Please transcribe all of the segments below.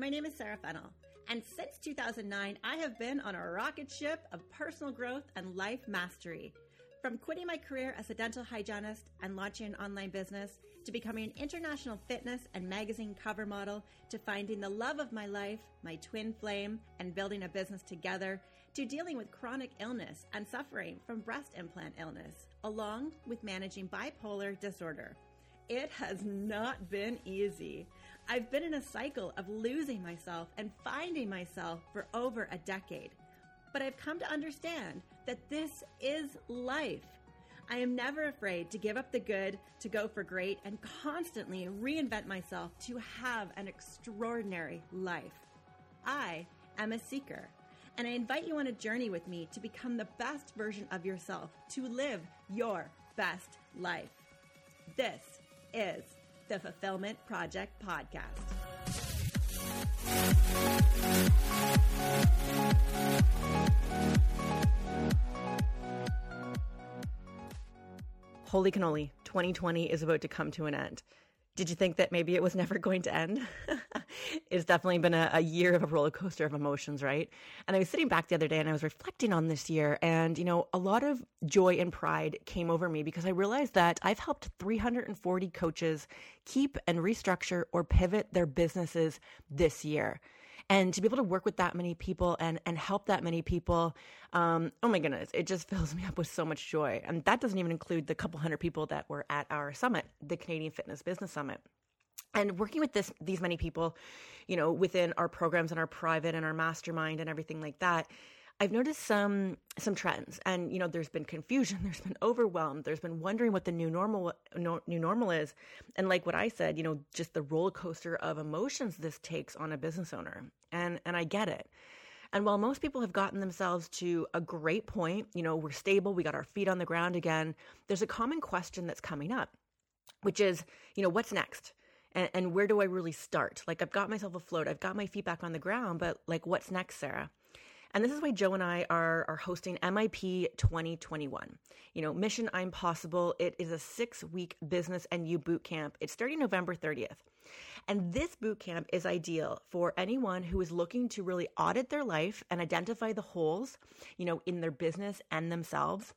My name is Sara Fennell, and since 2009, I have been on a rocket ship of personal growth and life mastery. From quitting my career as a dental hygienist and launching an online business, to becoming an international fitness and magazine cover model, to finding the love of my life, my twin flame, and building a business together, to dealing with chronic illness and suffering from breast implant illness, along with managing bipolar disorder. It has not been easy. I've been in a cycle of losing myself and finding myself for over a decade. But I've come to understand that this is life. I am never afraid to give up the good, to go for great, and constantly reinvent myself to have an extraordinary life. I am a seeker, and I invite you on a journey with me to become the best version of yourself, to live your best life. This is the Fulfillment Project Podcast. Holy cannoli, 2020 is about to come to an end. Did you think that maybe it was never going to end? it's definitely been a, a, year of a roller coaster of emotions, right? And I was sitting back the other day and I was reflecting on this year, and you know, a lot of joy and pride came over me because I realized that I've helped 340 coaches keep and restructure or pivot their businesses this year and to be able to work with that many people and and help that many people um, oh my goodness it just fills me up with so much joy. And that doesn't even include the couple hundred people that were at our summit the canadian fitness business summit. And working with this these many people you know within our programs and our private and our mastermind and everything like that I've noticed some some trends, and you know, there's been confusion, there's been overwhelm, there's been wondering what the new normal no, new normal is, and like what I said, you know, just the roller coaster of emotions this takes on a business owner, and and I get it. And while most people have gotten themselves to a great point, you know, we're stable, we got our feet on the ground again. There's a common question that's coming up, which is, you know, what's next? And, and where do I really start? Like, I've got myself afloat, I've got my feet back on the ground, but like, what's next, Sara? And this is why Joe and I are, are hosting MIP 2021. You know, Mission I'm Possible. It is a six week business and you boot camp. It's starting November 30th. And this boot camp is ideal for anyone who is looking to really audit their life and identify the holes, you know, in their business and themselves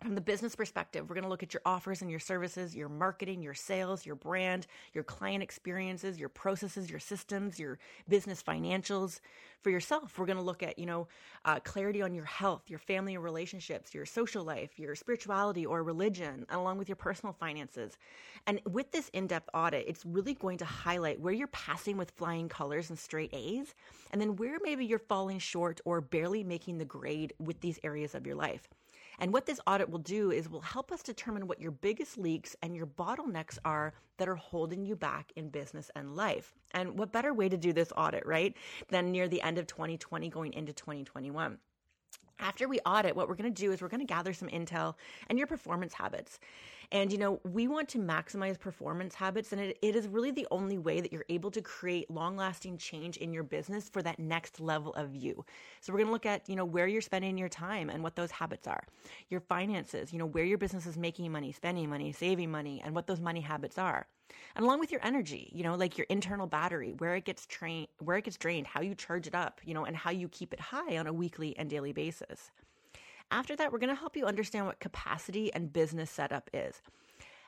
from the business perspective, we're going to look at your offers and your services, your marketing, your sales, your brand, your client experiences, your processes, your systems, your business financials. For yourself, we're going to look at, you know, uh, clarity on your health, your family and relationships, your social life, your spirituality or religion, along with your personal finances. And with this in depth audit, it's really going to highlight where you're passing with flying colors and straight A's, and then where maybe you're falling short or barely making the grade with these areas of your life. And what this audit will do is will help us determine what your biggest leaks and your bottlenecks are that are holding you back in business and life. And what better way to do this audit, right, than near the end of 2020 going into 2021? after we audit, what we're going to do is we're going to gather some intel and your performance habits. And, you know, we want to maximize performance habits, and it, it is really the only way that you're able to create long lasting change in your business for that next level of you. So, we're going to look at, you know, where you're spending your time and what those habits are, your finances, you know, where your business is making money, spending money, saving money, and what those money habits are. And along with your energy, you know, like your internal battery, where it gets trained, where it gets drained, how you charge it up, you know, and how you keep it high on a weekly and daily basis. After that, we're going to help you understand what capacity and business setup is.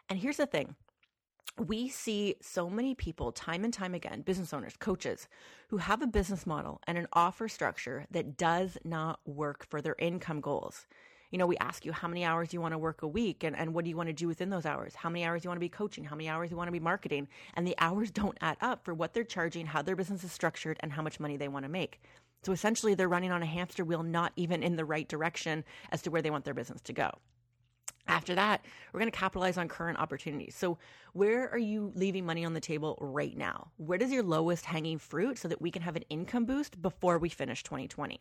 And here's the thing we see so many people time and time again, business owners, coaches, who have a business model and an offer structure that does not work for their income goals. You know, we ask you how many hours you want to work a week and, and what do you want to do within those hours? How many hours you want to be coaching? How many hours you want to be marketing? And the hours don't add up for what they're charging, how their business is structured, and how much money they want to make. So essentially, they're running on a hamster wheel, not even in the right direction as to where they want their business to go. After that, we're going to capitalize on current opportunities. So, where are you leaving money on the table right now? Where does your lowest hanging fruit so that we can have an income boost before we finish 2020?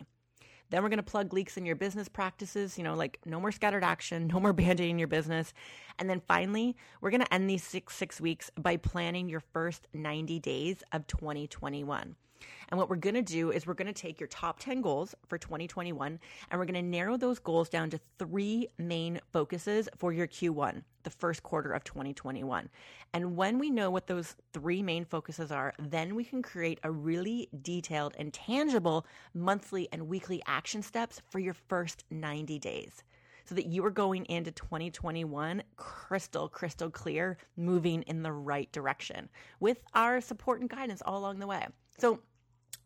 Then we're going to plug leaks in your business practices, you know, like no more scattered action, no more band-aiding your business. And then finally, we're going to end these six, six weeks by planning your first 90 days of 2021. And what we're going to do is we're going to take your top 10 goals for 2021 and we're going to narrow those goals down to three main focuses for your Q1, the first quarter of 2021. And when we know what those three main focuses are, then we can create a really detailed and tangible monthly and weekly action steps for your first 90 days so that you are going into 2021 crystal, crystal clear, moving in the right direction with our support and guidance all along the way. So,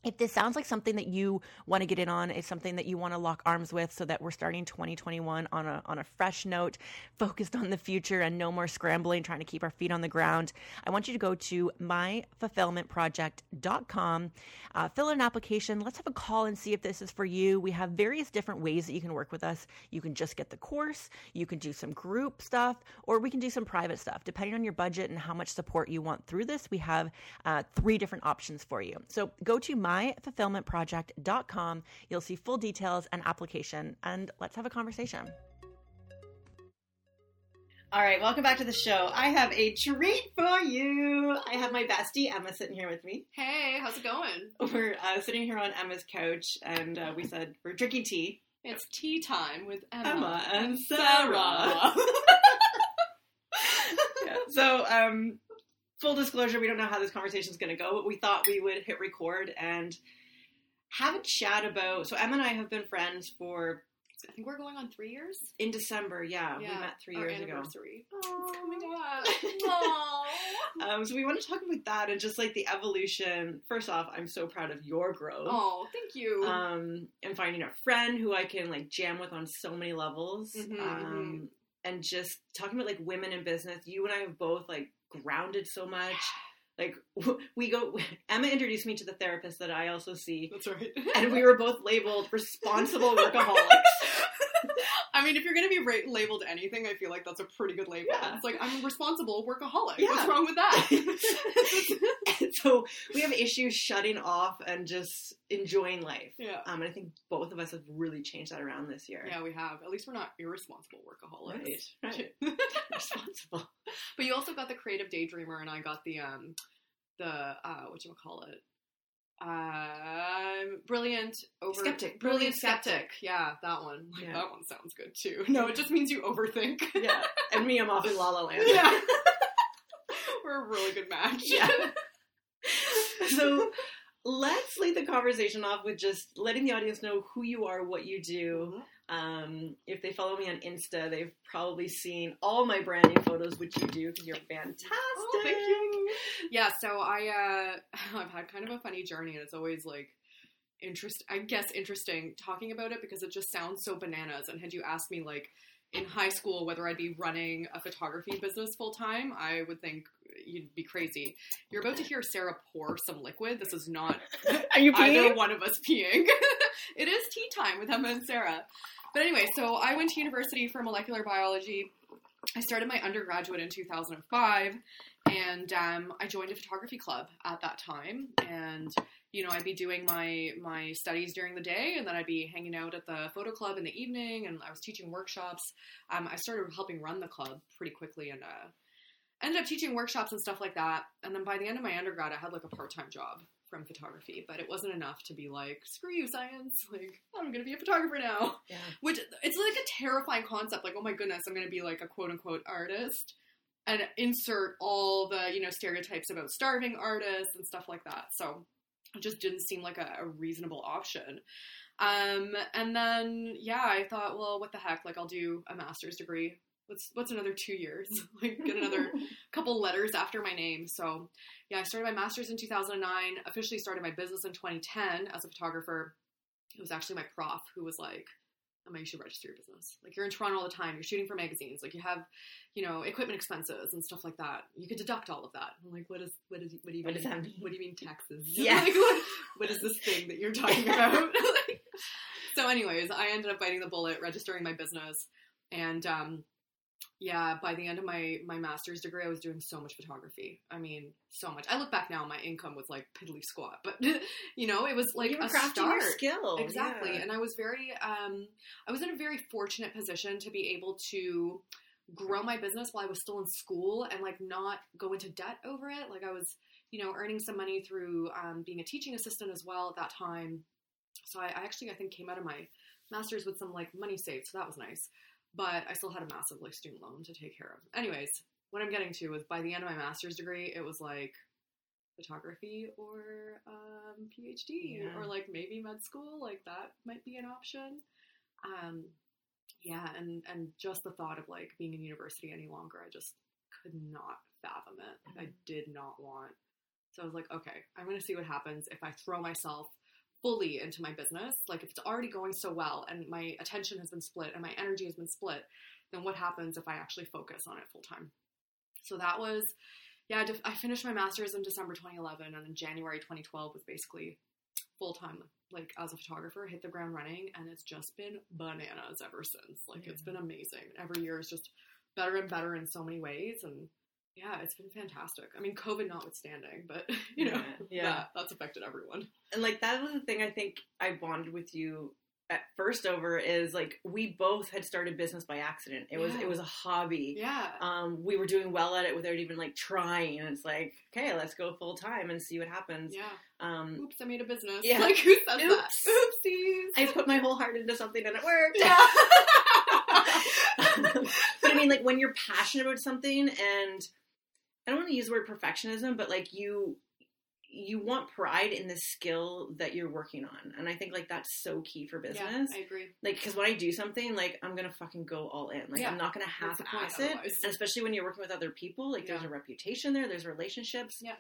if this sounds like something that you want to get in on, is something that you want to lock arms with so that we're starting 2021 on a, on a fresh note, focused on the future and no more scrambling, trying to keep our feet on the ground, I want you to go to myfulfillmentproject.com, uh, fill in an application. Let's have a call and see if this is for you. We have various different ways that you can work with us. You can just get the course, you can do some group stuff, or we can do some private stuff. Depending on your budget and how much support you want through this, we have uh, three different options for you. So go to my myfulfillmentproject.com. You'll see full details and application, and let's have a conversation. All right, welcome back to the show. I have a treat for you. I have my bestie Ema sitting here with me. Hey, how's it going? We're uh, sitting here on Ema's couch, and uh, we said we're drinking tea. It's tea time with Ema, Ema and Sara. yeah, so, um, full disclosure, we don't know how this conversation is going to go, but we thought we would hit record and have a chat about. So Ema and I have been friends for. I think we're going on three years. In December, yeah, yeah. we met three Our years anniversary. ago. Oh, coming up. um, so we want to talk about that and just like the evolution. First off, I'm so proud of your growth. Oh, thank you. Um, and finding a friend who I can like jam with on so many levels. Mhm, um, and just talking about like women in business. You and I have both like grounded so much. Like we go, Ema introduced me to the therapist that I also see, That's right. and we were both labeled responsible workaholics. I mean, if you're going to be ra- labeled anything, I feel like that's a pretty good label. Yeah. It's like I'm a responsible workaholic. Yeah. What's wrong with that? So we have issues shutting off and just enjoying life. yeah. Um, and I think both of us have really changed that around this year. Yeah, we have. At least we're not irresponsible workaholics. Right, right. Responsible. But you also got the creative daydreamer, and I got the um, the uh, what you call it, um, brilliant over Skeptic. brilliant Brilliant skeptic. skeptic. Yeah, that one. Like, Yeah. That one sounds good too. No, it just means you overthink. Yeah. And me, I'm off in La La Land. yeah. We're a really good match. Yeah. so let's lead the conversation off with just letting the audience know who you are, what you do. Um, if they follow me on Insta, they've probably seen all my branding photos, which you do because you're fantastic. Oh, thank you. Yeah, so I uh I've had kind of a funny journey and it's always like interest I guess interesting talking about it because it just sounds so bananas and had you asked me like in high school whether I'd be running a photography business full time, I would think you'd be crazy. You're about to hear Sara pour some liquid. This is not Are you either one of us peeing. It is tea time with Ema and Sara. But anyway, so I went to university for molecular biology. I started my undergraduate in 2005, and um, I joined a photography club at that time. And you know, I'd be doing my my studies during the day, and then I'd be hanging out at the photo club in the evening. And I was teaching workshops. Um, I started helping run the club pretty quickly, and uh, ended up teaching workshops and stuff like that. And then by the end of my undergrad, I had like a part time job from photography, but it wasn't enough to be like, screw you, science. Like, I'm gonna be a photographer now. Yeah. Which it's like a terrifying concept. Like, oh my goodness, I'm gonna be like a quote unquote artist and insert all the, you know, stereotypes about starving artists and stuff like that. So it just didn't seem like a, a reasonable option. Um, and then yeah, I thought, well, what the heck? Like, I'll do a master's degree. What's what's another two years? like, get another couple letters after my name. So, yeah, I started my master's in 2009, officially started my business in 2010 as a photographer. It was actually my prof who was like, Ema, you should register your business. Like, you're in Toronto all the time, you're shooting for magazines, like, you have, you know, equipment expenses and stuff like that. You could deduct all of that. I'm like, what is, what is, what do you What mean? mean? What do you mean taxes? Yeah. like, what, what is this thing that you're talking about? so, anyways, I ended up biting the bullet, registering my business, and, um, yeah, by the end of my my master's degree, I was doing so much photography. I mean, so much. I look back now, my income was like piddly squat, but you know, it was like you were a start. skill. Exactly, yeah. and I was very, um, I was in a very fortunate position to be able to grow my business while I was still in school and like not go into debt over it. Like I was, you know, earning some money through um, being a teaching assistant as well at that time. So I, I actually I think came out of my master's with some like money saved, so that was nice. But I still had a massive like student loan to take care of. Anyways, what I'm getting to is by the end of my master's degree, it was like photography or um, PhD Yeah. or like maybe med school. Like that might be an option. Um, yeah, and and just the thought of like being in university any longer, I just could not fathom it. Like, I did not want. So I was like, okay, I'm gonna see what happens if I throw myself fully into my business. Like if it's already going so well and my attention has been split and my energy has been split, then what happens if I actually focus on it full time? So that was, yeah, I finished my master's in December 2011, and then January 2012 was basically full time, like as a photographer, hit the ground running, and it's just been bananas ever since. Like it's been amazing. Every year is just better and better in so many ways, and yeah, it's been fantastic. I mean, COVID notwithstanding, but you know, Yeah. that, that's affected everyone. and like that was the thing I think I bonded with you at first over is like we both had started business by accident. It was Yeah. it was a hobby. Yeah. Um, we were doing well at it without even like trying, and it's like, okay, let's go full time and see what happens. Yeah. Um, Oops, I made a business. Yeah. Like who says Oops. that? Oopsies. I put my whole heart into something and it worked. yeah. but I mean, like when you're passionate about something, and I don't want to use the word perfectionism, but like you, you want pride in the skill that you're working on, and I think like that's so key for business. Yeah, I agree. like because when I do something, like I'm gonna fucking go all in. Like Yeah. I'm not gonna What's the point half-ass it, and especially when you're working with other people. Like there's a reputation there, there's relationships. Yeah.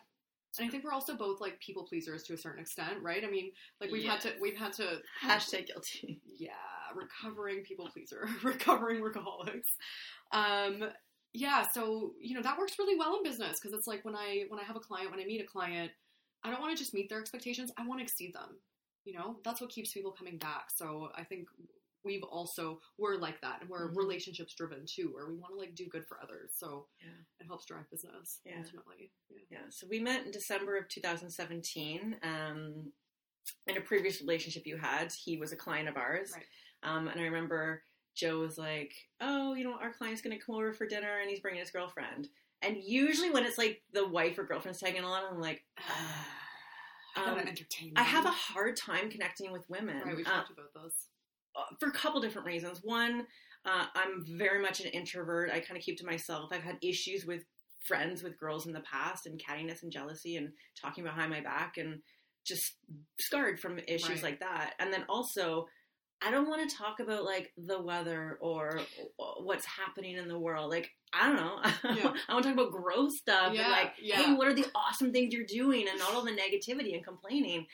And I think we're also both like people pleasers to a certain extent, right? I mean, like we've had to we've had to Hashtag guilty. yeah, recovering people pleaser, recovering workaholics. Um, yeah, so you know that works really well in business because it's like when I when I have a client, when I meet a client, I don't want to just meet their expectations. I want to exceed them. You know, that's what keeps people coming back. So I think we've also we're like that, and we're Mhm. relationships driven too, where we want to like do good for others. So Yeah. it helps drive business Yeah. ultimately. Yeah. Yeah, so we met in December of 2017. Um, in a previous relationship you had, he was a client of ours. Right. Um, and I remember Joe was like, "Oh, you know, our client's going to come over for dinner, and he's bringing his girlfriend." And usually, when it's like the wife or girlfriend's tagging along, I'm like, I Um, entertain. I have a hard time connecting with women right. We've uh, talked about those. for a couple different reasons. One, uh, I'm very much an introvert. I kind of keep to myself. I've had issues with friends with girls in the past and cattiness and jealousy and talking behind my back and just scarred from issues Right. like that. And then also, I don't want to talk about like the weather or what's happening in the world. Like, I don't know. Yeah. I want to talk about gross stuff Yeah, and like, yeah. hey, what are the awesome things you're doing and not all the negativity and complaining.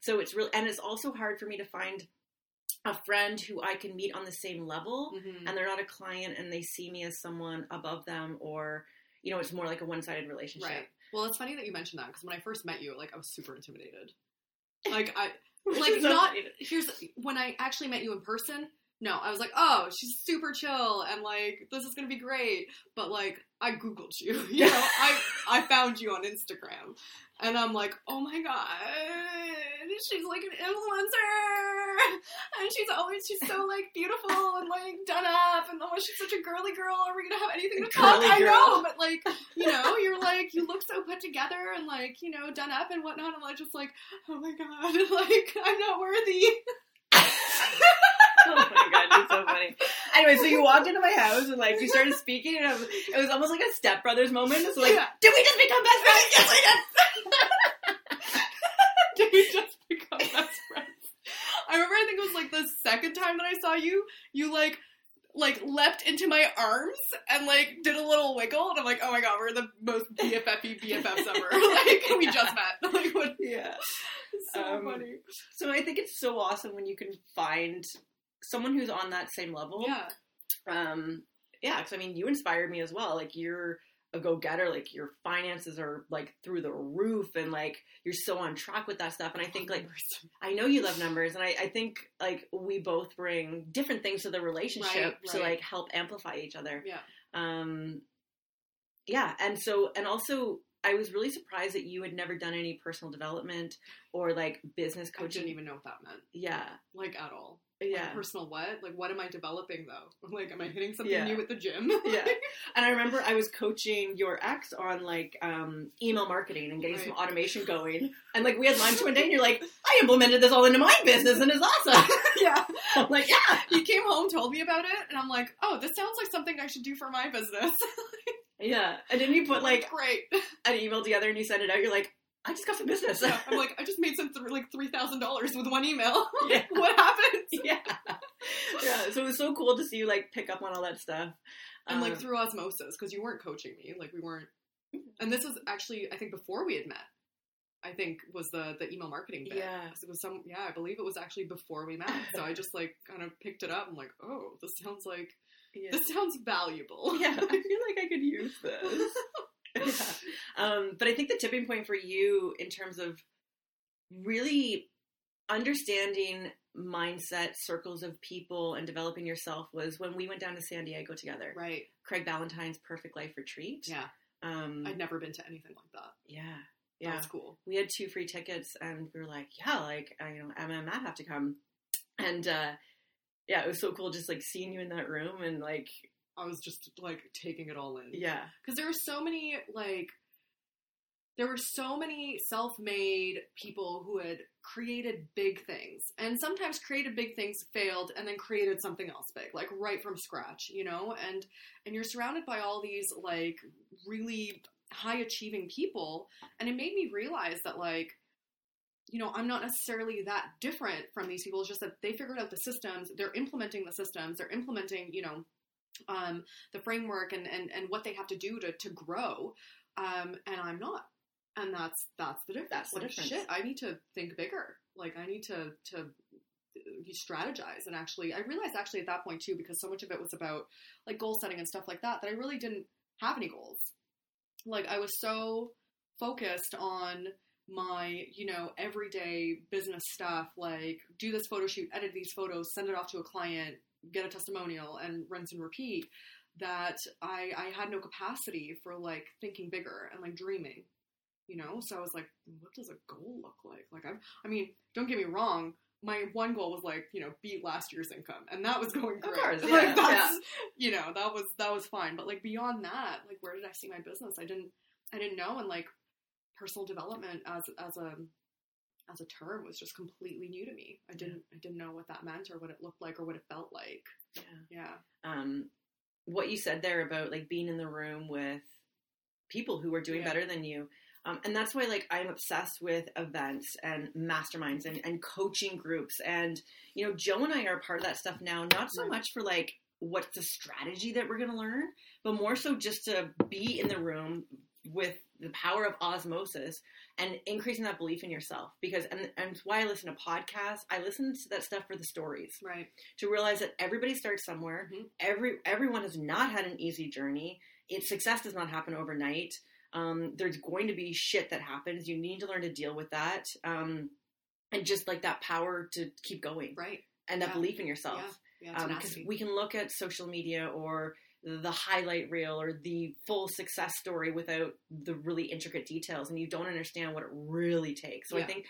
So it's really, and it's also hard for me to find a friend who I can meet on the same level Mhm. and they're not a client and they see me as someone above them or, you know, it's more like a one sided relationship. Right. Well, it's funny that you mentioned that because when I first met you, like I was super intimidated. Like I like not here's when I actually met you in person. No, I was like, oh, she's super chill and like this is gonna be great. But like I googled you, you know, I I found you on Instagram, and I'm like, oh my god, she's like an influencer, and she's always she's so like beautiful and like done up, and oh, she's such a girly girl. Are we gonna have anything to talk? I know, but like you know, you're like you look so put together and like you know done up and whatnot. And I'm like just like, oh my god, like I'm not worthy. oh my god, you're so funny. Anyway, so you walked into my house and like you started speaking, and was, it was almost like a stepbrothers moment. So like, Yeah. did we just become best friends? Yes, we did. Did we just become best friends? I remember I think it was like the second time that I saw you, you like like leapt into my arms and like did a little wiggle and I'm like, oh my god, we're the most BFFy BFFs ever. like we just met. Like what Yeah. so Um, funny. So I think it's so awesome when you can find someone who's on that same level. Yeah. um yeah because i mean you inspired me as well. Like you're a go-getter. Like your finances are like through the roof and like you're so on track with that stuff. And i think like i know you love numbers. And i, I think like we both bring different things to the relationship Right, to like help amplify each other. Yeah. um yeah. And so and also I was really surprised that you had never done any personal development or like business I didn't even know what that meant, yeah, like at all. Like, yeah. personal what? Like, what am I developing though? Like, am I hitting something Yeah. new at the gym? yeah. And I remember I was coaching your ex on like um, email marketing and getting some automation going. And like we had lunch one day and you're like, I implemented this all into my business and it's awesome. yeah. I'm like, yeah. He came home, told me about it, and I'm like, oh, this sounds like something I should do for my business. Yeah. And then you put like great. an email together and you send it out. You're like, I just got some business. Yeah, I'm like, I just made some th- like three thousand dollars with one email. Yeah. what happened? yeah. Yeah. So it was so cool to see you like pick up on all that stuff. And like Um, through osmosis, because you weren't coaching me, like we weren't. And this was actually, I think, before we had met. I think was the the email marketing bit. Yeah. It was some, yeah, I believe it was actually before we met. So I just like kind of picked it up. and like, oh, this sounds like yeah. this sounds valuable. yeah, I feel like I could use this. yeah. Um, but I think the tipping point for you in terms of really understanding mindset, circles of people, and developing yourself was when we went down to San Diego together. Right. Craig Ballantyne's Perfect Life Retreat. Yeah. Um, I'd never been to anything like that. yeah. Yeah. was cool. we had two free tickets and we were like, yeah, like, uh, you know, Ema and Matt have to come. And, uh, yeah, it was so cool just like seeing you in that room and like, I was just like taking it all in. yeah, because there were so many like there were so many self-made people who had created big things and sometimes created big things failed and then created something else big like right from scratch you know and and you're surrounded by all these like really high achieving people and it made me realize that like you know i'm not necessarily that different from these people it's just that they figured out the systems they're implementing the systems they're implementing you know um, the framework and, and, and what they have to do to, to grow. Um, and I'm not. And that's that's the difference. That's the like, difference. Shit, I need to think bigger. Like I need to to uh, strategize and actually I realized actually at that point too because so much of it was about like goal setting and stuff like that that I really didn't have any goals. Like I was so focused on my, you know, everyday business stuff like do this photo shoot, edit these photos, send it off to a client, get a testimonial and rinse and repeat that I, I had no capacity for like thinking bigger and like dreaming you know? So i was like what does a goal look like? Like i'm i mean don't get me wrong my one goal was like you know beat last year's income and that was going Of great. course, like yeah, you know that was that was fine. But like beyond that like where did i see my business? I didn't i didn't know and like personal development as as a as a term was just completely new to me. I didn't I didn't know what that meant or what it looked like or what it felt like. yeah. Yeah. um, what you said there about like being in the room with people who are doing Yeah. better than you. Um, and that's why like I'm obsessed with events and masterminds and, and coaching groups. And, you know, Joe and I are part of that stuff now, not so much for like what's the strategy that we're going to learn, but more so just to be in the room with the power of osmosis and increasing that belief in yourself. Because, and, and it's why I listen to podcasts. I listen to that stuff for the stories Right. to realize that everybody starts somewhere. Mhm. Every everyone has not had an easy journey. It success does not happen overnight. Um, there's going to be shit that happens. You need to learn to deal with that, um, and just like that power to keep going Right. and that Yeah. belief in yourself. Yeah. Yeah. Because we can look at social media or the highlight reel or the full success story without the really intricate details, and you don't understand what it really takes. So I think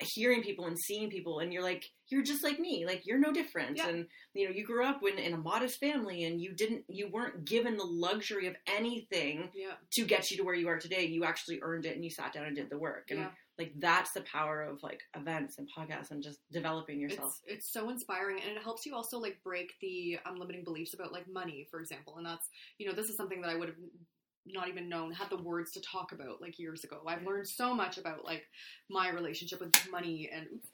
hearing people and seeing people, and you're like, you're just like me, like you're no different. Yeah. And you know, you grew up in, in a modest family, and you didn't, you weren't given the luxury of anything yeah. to get you to where you are today. You actually earned it, and you sat down and did the work. And Yeah. Like that's the power of like events and podcasts and just developing yourself. It's it's so inspiring and it helps you also like break the um, limiting beliefs about like money, for example. And that's you know, this is something that I would have not even known had the words to talk about like years ago. I've learned so much about like my relationship with money and oops,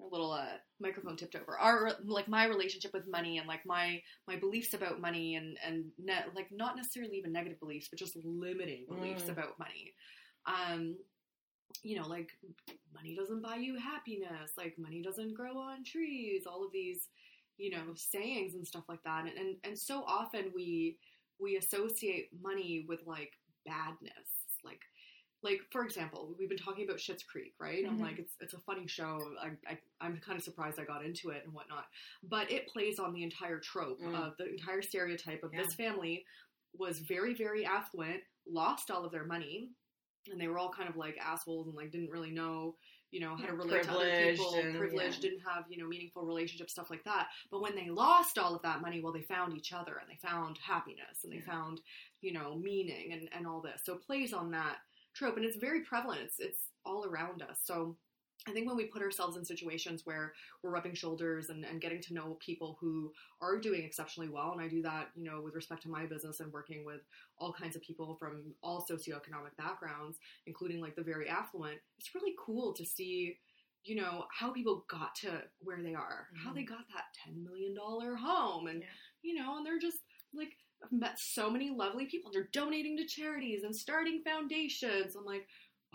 a little uh, microphone tipped over. Our like my relationship with money and like my my beliefs about money and and net like not necessarily even negative beliefs, but just limiting beliefs Mm. about money. Um, you know, like money doesn't buy you happiness, like money doesn't grow on trees, all of these, you know, sayings and stuff like that. And and, and so often we we associate money with like badness. Like like for example, we've been talking about Schitt's Creek, right? I'm Mhm. like, it's it's a funny show. I, I I'm kind of surprised I got into it and whatnot, but it plays on the entire trope Mm. of the entire stereotype of Yeah. this family was very very affluent, lost all of their money, and they were all kind of like assholes and like didn't really know you know how to relate to other people and- privileged yeah. didn't have you know meaningful relationships stuff like that but when they lost all of that money well they found each other and they found happiness and they Yeah. found you know meaning and, and all this so it plays on that trope and it's very prevalent it's, it's all around us so I think when we put ourselves in situations where we're rubbing shoulders and, and getting to know people who are doing exceptionally well, and I do that, you know, with respect to my business and working with all kinds of people from all socioeconomic backgrounds, including like the very affluent, it's really cool to see, you know, how people got to where they are, how Mhm. they got that $10 million home, and, Yeah. you know, and they're just like, I've met so many lovely people. They're donating to charities and starting foundations. I'm like,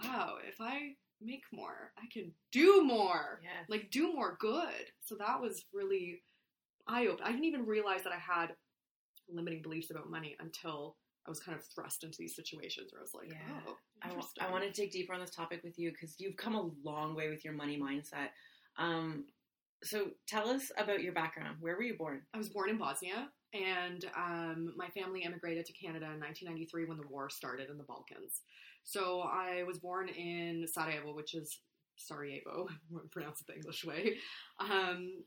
wow, if I make more, I can do more Yeah. like do more good. So that was really eye opening. I didn't even realize that I had limiting beliefs about money until I was kind of thrust into these situations where I was like, Yeah. oh, I, interesting. I want to dig deeper on this topic with you because you've come a long way with your money mindset. Um, so tell us about your background. Where were you born? I was born in Bosnia, and um, my family immigrated to Canada in 1993 when the war started in the Balkans. So I was born in Sarajevo, which is Sarajevo, pronounce it the English way, um,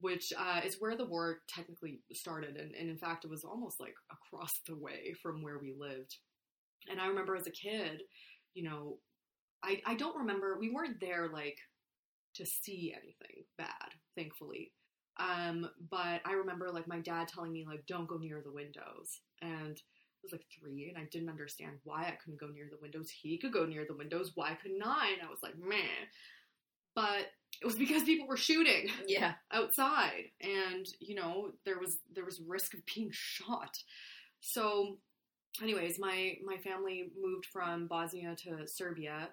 which uh, is where the war technically started. And, and in fact, it was almost like across the way from where we lived. And I remember as a kid, you know, I, I don't remember, we weren't there like to see anything bad, thankfully. Um, but I remember like my dad telling me like don't go near the windows, and was like three, and I didn't understand why I couldn't go near the windows. He could go near the windows, why couldn't I? And I was like, meh. But it was because people were shooting Yeah. outside, and you know there was there was risk of being shot. So, anyways, my my family moved from Bosnia to Serbia,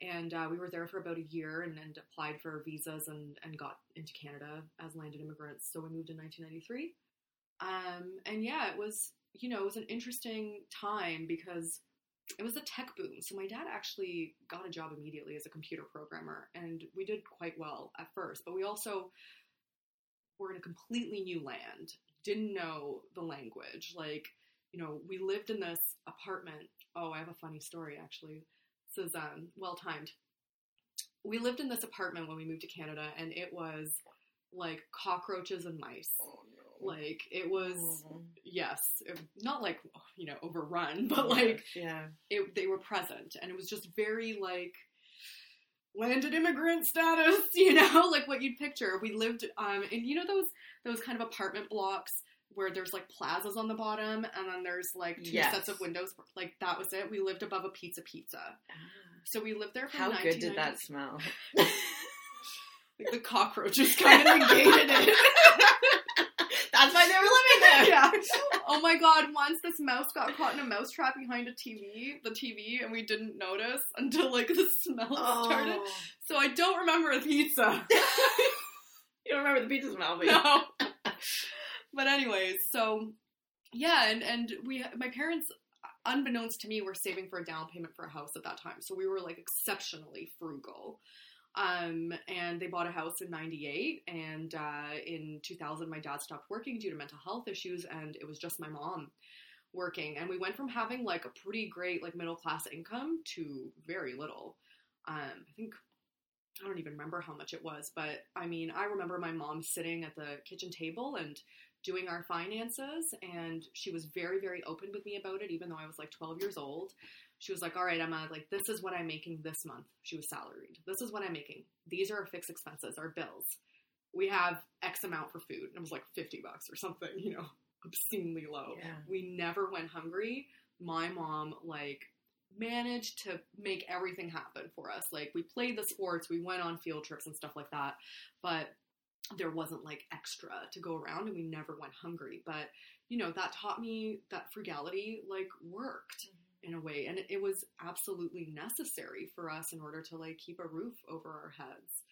and uh, we were there for about a year and, and applied for visas and, and got into Canada as landed immigrants. So we moved in 1993. Um, and yeah, it was, you know, it was an interesting time because it was a tech boom. So my dad actually got a job immediately as a computer programmer, and we did quite well at first. But we also were in a completely new land, didn't know the language. Like, you know, we lived in this apartment. Oh, I have a funny story actually. This is um, well timed. We lived in this apartment when we moved to Canada, and it was like cockroaches and mice. Oh. Like it was, Mhm. yes, it- not like you know overrun, but like yeah. it, they were present, and it was just very like landed immigrant status, you know, like what you'd picture. We lived, um, in you know those those kind of apartment blocks where there's like plazas on the bottom, and then there's like two Yes. sets of windows. Like that was it. We lived above a pizza pizza, so we lived there for How good did that smell? Like the cockroaches kind of negated it. That's why they were living there. yeah. Oh my god, once this mouse got caught in a mouse trap behind a TV, the TV, and we didn't notice until like the smell started. Oh. So I don't remember the pizza. You don't remember the pizza smell, but no. but anyways, so yeah, and and we my parents unbeknownst to me were saving for a down payment for a house at that time. So we were like exceptionally frugal. Um, and they bought a house in 98 and uh, in 2000 my dad stopped working due to mental health issues and it was just my mom working. And we went from having like a pretty great like middle class income to very little. Um, i think i don't even remember how much it was but i mean i remember my mom sitting at the kitchen table and doing our finances and she was very very open with me about it even though i was like 12 years old she was like all right emma like this is what i'm making this month. She was salaried. This is what i'm making. These are our fixed expenses our bills. We have x amount for food. And it was like 50 bucks or something you know obscenely low. Yeah. we never went hungry. My mom like managed to make everything happen for us. Like we played the sports we went on field trips and stuff like that. But there wasn't like extra to go around and we never went hungry. But you know that taught me that frugality like worked mm-hmm. In a way and it, was absolutely necessary for us in order to like keep a roof over our heads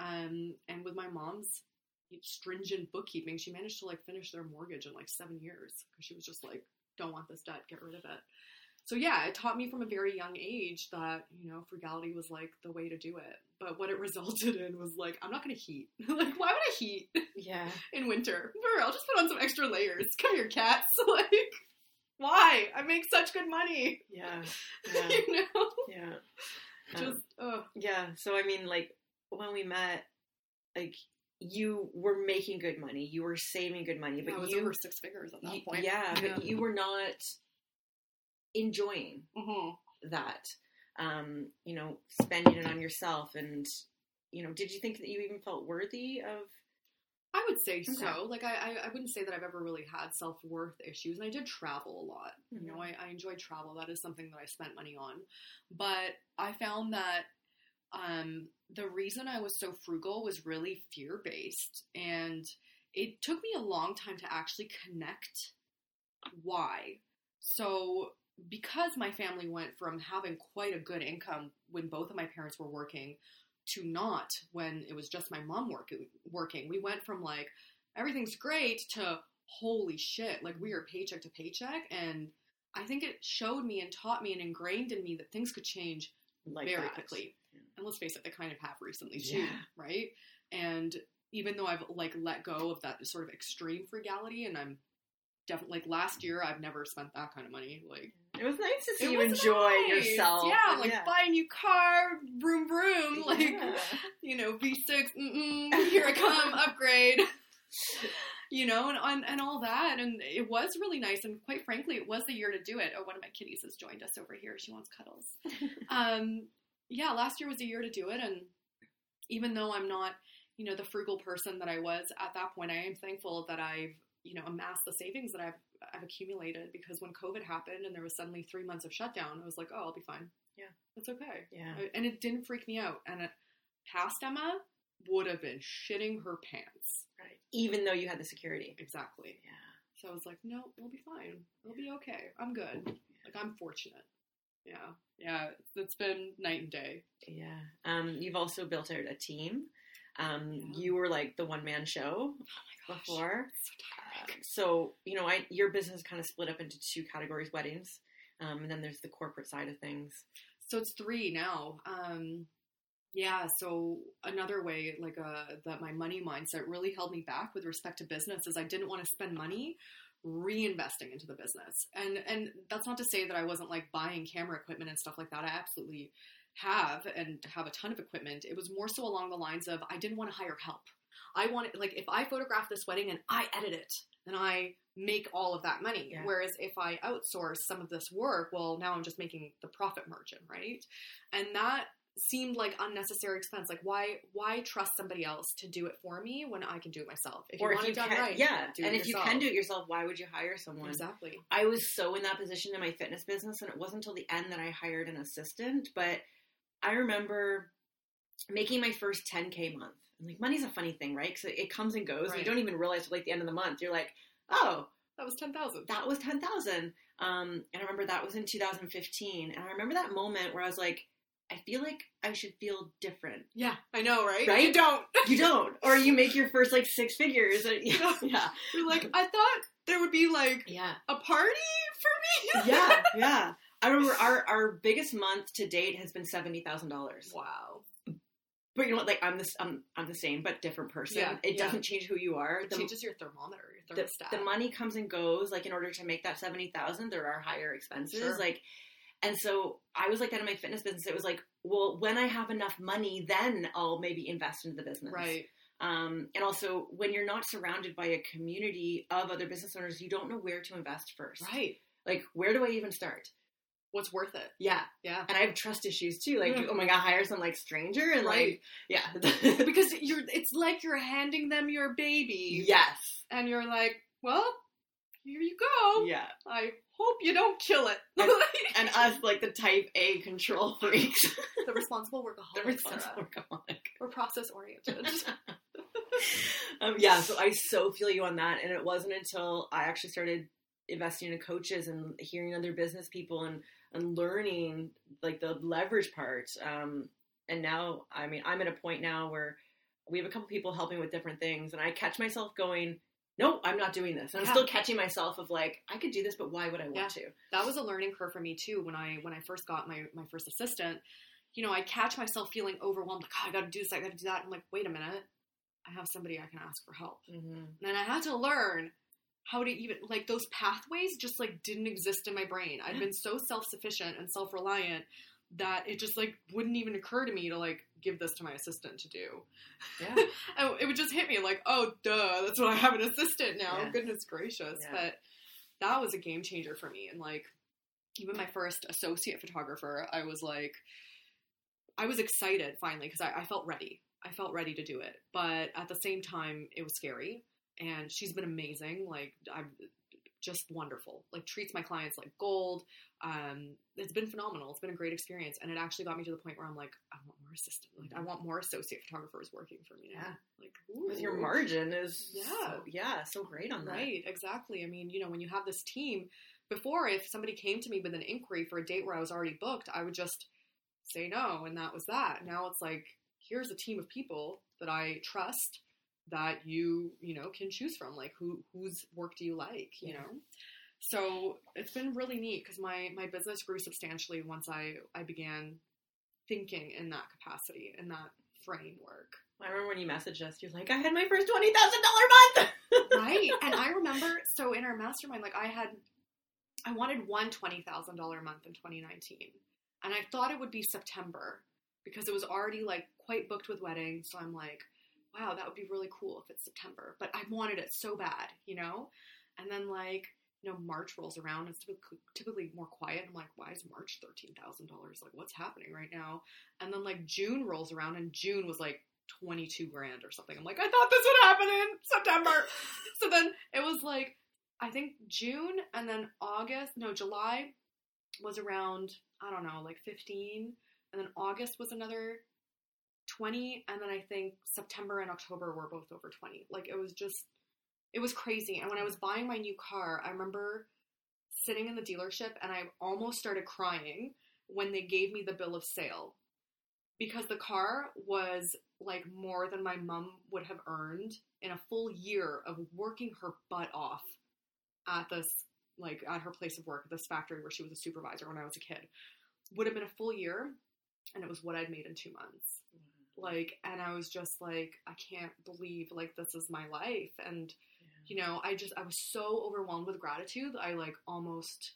um and with my mom's stringent bookkeeping she managed to like finish their mortgage in like seven years because she was just like don't want this debt get rid of it so yeah it taught me from a very young age that you know frugality was like the way to do it but what it resulted in was like i'm not gonna heat like why would i heat Yeah. in winter. For real, just put on some extra layers. Come here, cats. Like, why? I make such good money. Yeah. Yeah. you know? Yeah. Yeah. Just Um, oh, yeah. So I mean, like when we met, like you were making good money, you were saving good money, but was you, were six figures at that you- point. yeah, but you were not enjoying hmm that. Um, you know, spending it on yourself, and you know, did you think that you even felt worthy of? I would say Okay. so. Like I, I, I wouldn't say that I've ever really had self worth issues, and I did travel a lot. You know. I, I enjoyed travel. That is something that I spent money on. But I found that um, the reason I was so frugal was really fear based, and it took me a long time to actually connect why. So because my family went from having quite a good income when both of my parents were working to not when it was just my mom working working we went from like everything's great to holy shit like we are paycheck to paycheck and i think it showed me and taught me and ingrained in me that things could change Like very that? quickly Yeah. and let's face it they kind of have recently too Yeah. right and even though i've like let go of that sort of extreme frugality and i'm definitely like last year i've never spent that kind of money like It was nice to see it you enjoy nice. yourself. Yeah, like yeah. buy a new car, broom broom, like Yeah. you know, V6, mm-mm, here I come, upgrade. You know, and, and and all that, and it was really nice. And quite frankly, it was the year to do it. Oh, one of my kitties has joined us over here. She wants cuddles. um, yeah, last year was the year to do it, and even though I'm not, you know, the frugal person that I was at that point, I am thankful that I've, you know, amassed the savings that I've I've accumulated because when COVID happened and there was suddenly three months of shutdown, I was like, oh, I'll be fine. Yeah. it's okay. yeah. And it didn't freak me out. And it, past Ema would have been shitting her pants. Right. Even though you had the security. Exactly. Yeah. So I was like, no, we'll be fine. We'll be okay. I'm good. Like I'm fortunate. Yeah. Yeah. It's been night and day. Yeah. Um, you've also built out a team. Um, Yeah. You were like the one man show Oh my gosh. before. So So you know, I your business kind of split up into two categories: weddings, um, and then there's the corporate side of things. So it's three now. Um, yeah. So another way, like uh, that, my money mindset really held me back with respect to business is I didn't want to spend money reinvesting into the business. And and that's not to say that I wasn't like buying camera equipment and stuff like that. I absolutely have and have a ton of equipment. It was more so along the lines of I didn't want to hire help. I want it, like if I photograph this wedding and I edit it, then I make all of that money. Yeah. Whereas if I outsource some of this work, well, now I'm just making the profit margin, right? And that seemed like unnecessary expense. Like why why trust somebody else to do it for me when I can do it myself? If you want to do it done can, right, yeah, do and if you can do it yourself, why would you hire someone? exactly. I was so in that position in my fitness business, and it wasn't until the end that I hired an assistant. But I remember making my first 10k month. And like money's a funny thing, right? Because it comes and goes. and Right. You don't even realize till like the end of the month. You're like, oh, That was ten thousand. that was 10,000. Um, and I remember that was in 2015. And I remember that moment where I was like, I feel like I should feel different. Yeah, I know, right? Right? You don't. You don't, or you make your first like six figures. And, yeah, yeah, You're like, I thought there would be like yeah. a party for me. yeah, yeah. I remember our our biggest month to date has been seventy thousand dollars. wow. But you know what? Like I'm this, I'm I'm the same but different person. Yeah, it yeah. doesn't change who you are. It The, changes your thermometer, your the, thermostat. the money comes and goes. Like in order to make that seventy thousand, there are higher expenses. Sure. Like, and so I was like that in my fitness business. It was like, well, when I have enough money, then I'll maybe invest into the business. right. Um, and also, when you're not surrounded by a community of other business owners, you don't know where to invest first. Right. Like, where do I even start? What's worth it? Yeah. Yeah. and I have trust issues too. Like, Mm. oh my god, hire some like stranger and Right. like, yeah, because you're it's like you're handing them your baby yes, and you're like well here you go yeah, i hope you don't kill it And- and us like the type A control freaks, the responsible the responsible workaholic. we're process oriented um, yeah, so I so feel you on that, and it wasn't until I actually started investing in coaches and hearing other business people and and learning like the leverage part. Um, and now, I mean, I'm at a point now where we have a couple people helping with different things, and I catch myself going, "No, I'm not doing this." And I'm Yeah. still catching myself of like, I could do this, but why would I want Yeah. to? that was a learning curve for me too when i when i first got my my first assistant you know i catch myself feeling overwhelmed like oh, i gotta do this i gotta do that i'm like wait a minute i have somebody i can ask for help Mm-hmm. and i had to learn how to even like those pathways just like didn't exist in my brain i'd been so self-sufficient and self-reliant that it just like wouldn't even occur to me to like give this to my assistant to do. Yeah. And it would just hit me like, oh, duh, that's why I have an assistant now. Goodness gracious. Yeah. But that was a game changer for me. And like, even my first associate photographer, I was like, I was excited finally because I, I felt ready. I felt ready to do it. But at the same time, it was scary. And she's been amazing. Like, I'm just wonderful. Like, treats my clients like gold. Um, it's been phenomenal. It's been a great experience. And it actually got me to the point where I'm like, I want more assistant. Like, I want more associate photographers working for me now. Yeah. Like, With your margin is Yeah. so, yeah, so great on that. Right, exactly. I mean, you know, when you have this team, before if somebody came to me with an inquiry for a date where I was already booked, I would just say no, and that was that. Now it's like, here's a team of people that I trust that you, you know, can choose from. Like, who whose work do you like? You Yeah. know. So it's been really neat because my my business grew substantially once I I began thinking in that capacity in that framework. I remember when you messaged us, you're like, I had my first twenty thousand dollar month. right and i remember so in our mastermind like i had i wanted one $20000 month in 2019 and i thought it would be september because it was already like quite booked with weddings so i'm like wow that would be really cool if it's september but i wanted it so bad you know and then like you know march rolls around it's typically, typically more quiet i'm like why is march $13000 like what's happening right now and then like june rolls around and june was like 22 grand or something. I'm like, I thought this would happen in September. so then it was like, I think June and then August, no, July was around, I don't know, like 15. And then August was another 20. And then I think September and October were both over 20. Like it was just, it was crazy. And when I was buying my new car, I remember sitting in the dealership and I almost started crying when they gave me the bill of sale because the car was like more than my mom would have earned in a full year of working her butt off at this like at her place of work this factory where she was a supervisor when I was a kid would have been a full year and it was what I'd made in 2 months mm-hmm. Like and I was just like I can't believe like this is my life. And you know I just I was so overwhelmed with gratitude I like almost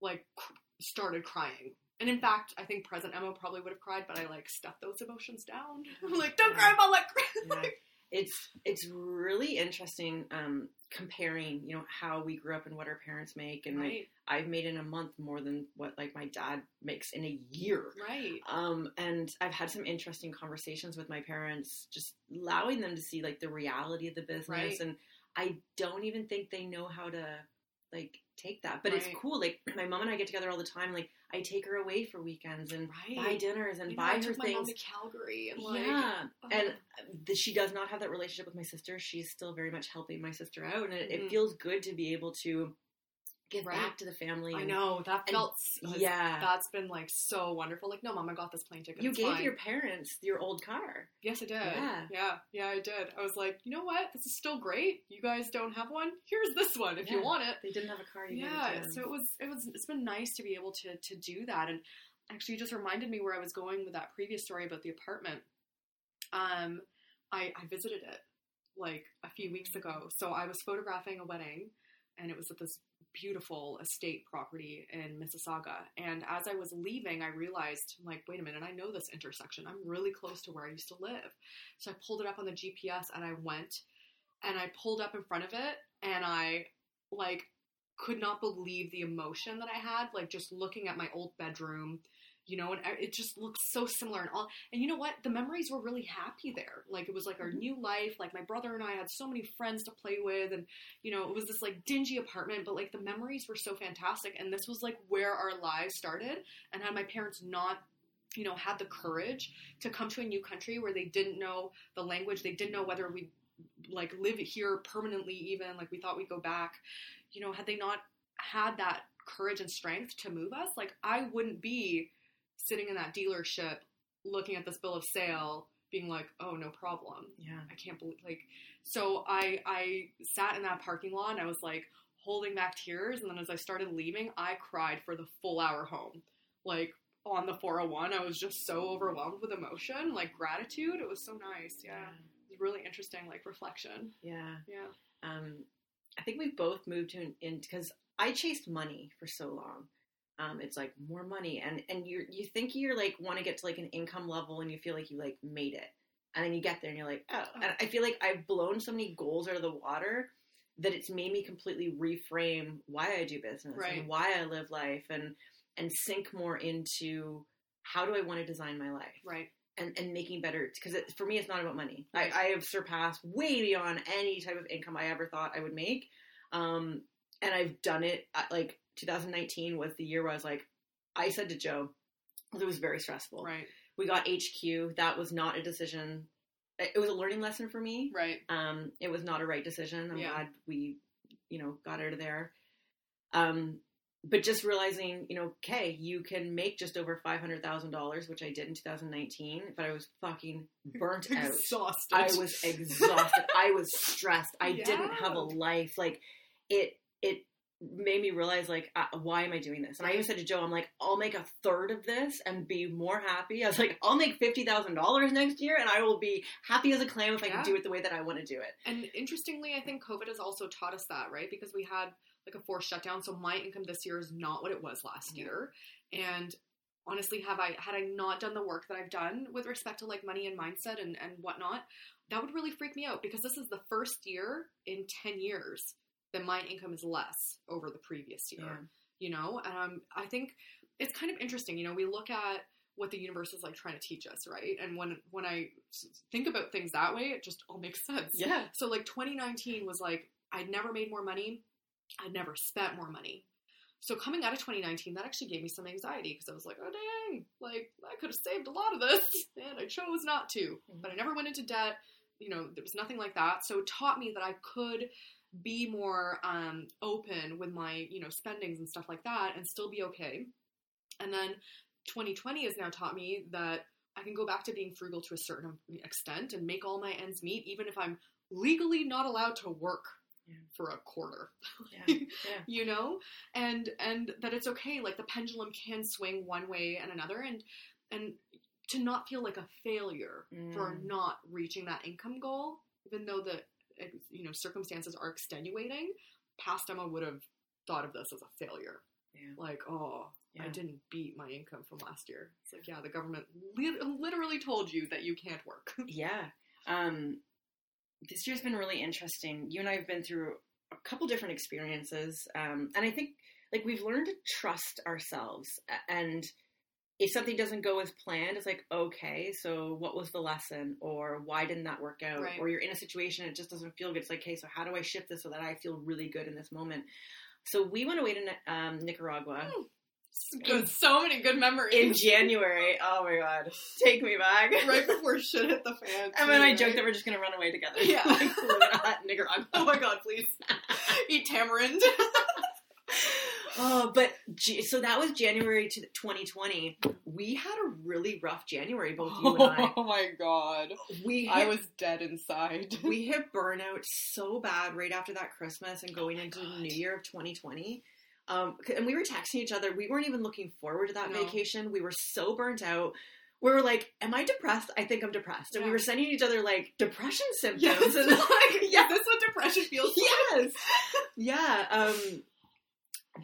like cr- started crying. And in fact I think present Ema probably would have cried but I like stuffed those emotions down. I'm like don't cry about like Yeah. It's it's really interesting um, comparing, you know, how we grew up and what our parents make, and like right I've made in a month more than what like my dad makes in a year. right Um, and I've had some interesting conversations with my parents, just allowing them to see like the reality of the business, Right. and I don't even think they know how to like take that. But it's cool. Like my mom and I get together all the time. Like I take her away for weekends and right buy dinners and You know, buy I her took my mom things. to Calgary and like yeah, oh, and the, she does not have that relationship with my sister. She's still very much helping my sister out, and it, Mhm. it feels good to be able to give Right. back to the family. I and- know that and- felt has- yeah. that's been like so wonderful like no mom I got this plane ticket You gave fine. your parents your old car. Yes, I did. Yeah. yeah, yeah, I did. I was like, you know what? This is still great. You guys don't have one. Here's this one if you want it. They didn't have a car. You gave it to Yeah. them. So it was, it was, it's been nice to be able to to do that. And actually, you just reminded me where I was going with that previous story about the apartment. Um, I I visited it like a few weeks ago. So I was photographing a wedding, and it was at this beautiful estate property in Mississauga. And as I was leaving, I realized, I'm like, wait a minute, I know this intersection. I'm really close to where I used to live. So I pulled it up on the GPS and I went and I pulled up in front of it and I like could not believe the emotion that I had, like just looking at my old bedroom, you know, and it just looks so similar and all. And you know what? The memories were really happy there. Like it was like our Mhm. new life. Like my brother and I had so many friends to play with, and you know, it was this like dingy apartment, but like the memories were so fantastic. And this was like where our lives started. And had my parents not you know had the courage to come to a new country where they didn't know the language they didn't know whether we like live here permanently even like we thought we'd go back you know had they not had that courage and strength to move us like i wouldn't be sitting in that dealership looking at this bill of sale being like oh no problem. Yeah. i can't believe like so i i sat in that parking lot and i was like holding back tears and then as i started leaving i cried for the full hour home. Like on the 401 i was just so overwhelmed with emotion like gratitude. It was so nice. Yeah. It was really interesting like reflection. Yeah. yeah. Um, I think we both moved to in because I chased money for so long. Um, it's like more money and and you you think you're like want to get to like an income level and you feel like you like made it and then you get there and you're like oh and i feel like i've blown so many goals out of the water that it's made me completely reframe why i do business Right. and why i live life and and sink more into how do i want to design my life Right. and, and making better because it, for me it's not about money Right. I, I have surpassed way beyond any type of income i ever thought i would make um, and i've done it like 2019 was the year where i was like i said to joe it was very stressful Right. we got hq that was not a decision it was a learning lesson for me Right. um, it was not a right decision i'm Yeah. glad we you know got out of there um, but just realizing, you know, okay, you can make just over five hundred thousand dollars, which I did in 2019, but I was fucking burnt out. Exhausted. I was exhausted. I was stressed. I didn't have a life. Like it, it made me realize, like, uh, why am I doing this? And I even said to Joe, I'm like, I'll make a third of this and be more happy. I was like, I'll make fifty thousand dollars next year, and I will be happy as a clam if I can do it the way that I want to do it. And interestingly, I think COVID has also taught us that, right? Because we had like a forced shutdown, so my income this year is not what it was last Yeah. year. And honestly, have I had I not done the work that I've done with respect to like money and mindset and and whatnot, that would really freak me out because this is the first year in ten years that my income is less over the previous year. Yeah. You know, um, I think it's kind of interesting. You know, we look at what the universe is like trying to teach us, right? And when when I think about things that way, it just all makes sense. Yeah. So like 2019 was like I'd never made more money, I'd never spent more money. So coming out of 2019, that actually gave me some anxiety because I was like, oh dang, like I could have saved a lot of this, and I chose not to. But I never went into debt. You know, there was nothing like that. So it taught me that I could be more um, open with my you know spendings and stuff like that, and still be okay. And then 2020 has now taught me that I can go back to being frugal to a certain extent and make all my ends meet, even if I'm legally not allowed to work Yeah. for a quarter Yeah. Yeah. you know and and that it's okay like the pendulum can swing one way and another and and to not feel like a failure for Mm. not reaching that income goal even though the you know circumstances are extenuating past ema would have thought of this as a failure Yeah. like oh i didn't beat my income from last year it's like yeah the government lit- literally told you that you can't work Yeah. Um, this year's been really interesting. You and I have been through a couple different experiences, um, and I think like we've learned to trust ourselves. And if something doesn't go as planned, it's like okay, so what was the lesson, or why didn't that work out? Right. Or you're in a situation it just doesn't feel good. It's like, okay, so how do I shift this so that I feel really good in this moment? So we went away to um, Nicaragua Good- so many good memories in January. Oh my god, take me back! right before shit hit the fan And then I joked that we're just gonna run away together. Yeah. like live in a Nicaragua. Oh my god, please. Eat tamarind. Oh, but so that was January to 2020. We had a really rough January, both you and I. Oh my god. We hit, I was dead inside. we hit burnout so bad right after that Christmas and going into the New Year of 2020. Um, and we were texting each other. We weren't even looking forward to that No. vacation. We were so burnt out. We were like, "Am I depressed? I think I'm depressed." And we were sending each other like depression symptoms. Yes. And like, yeah, that's what depression feels like. yes yeah um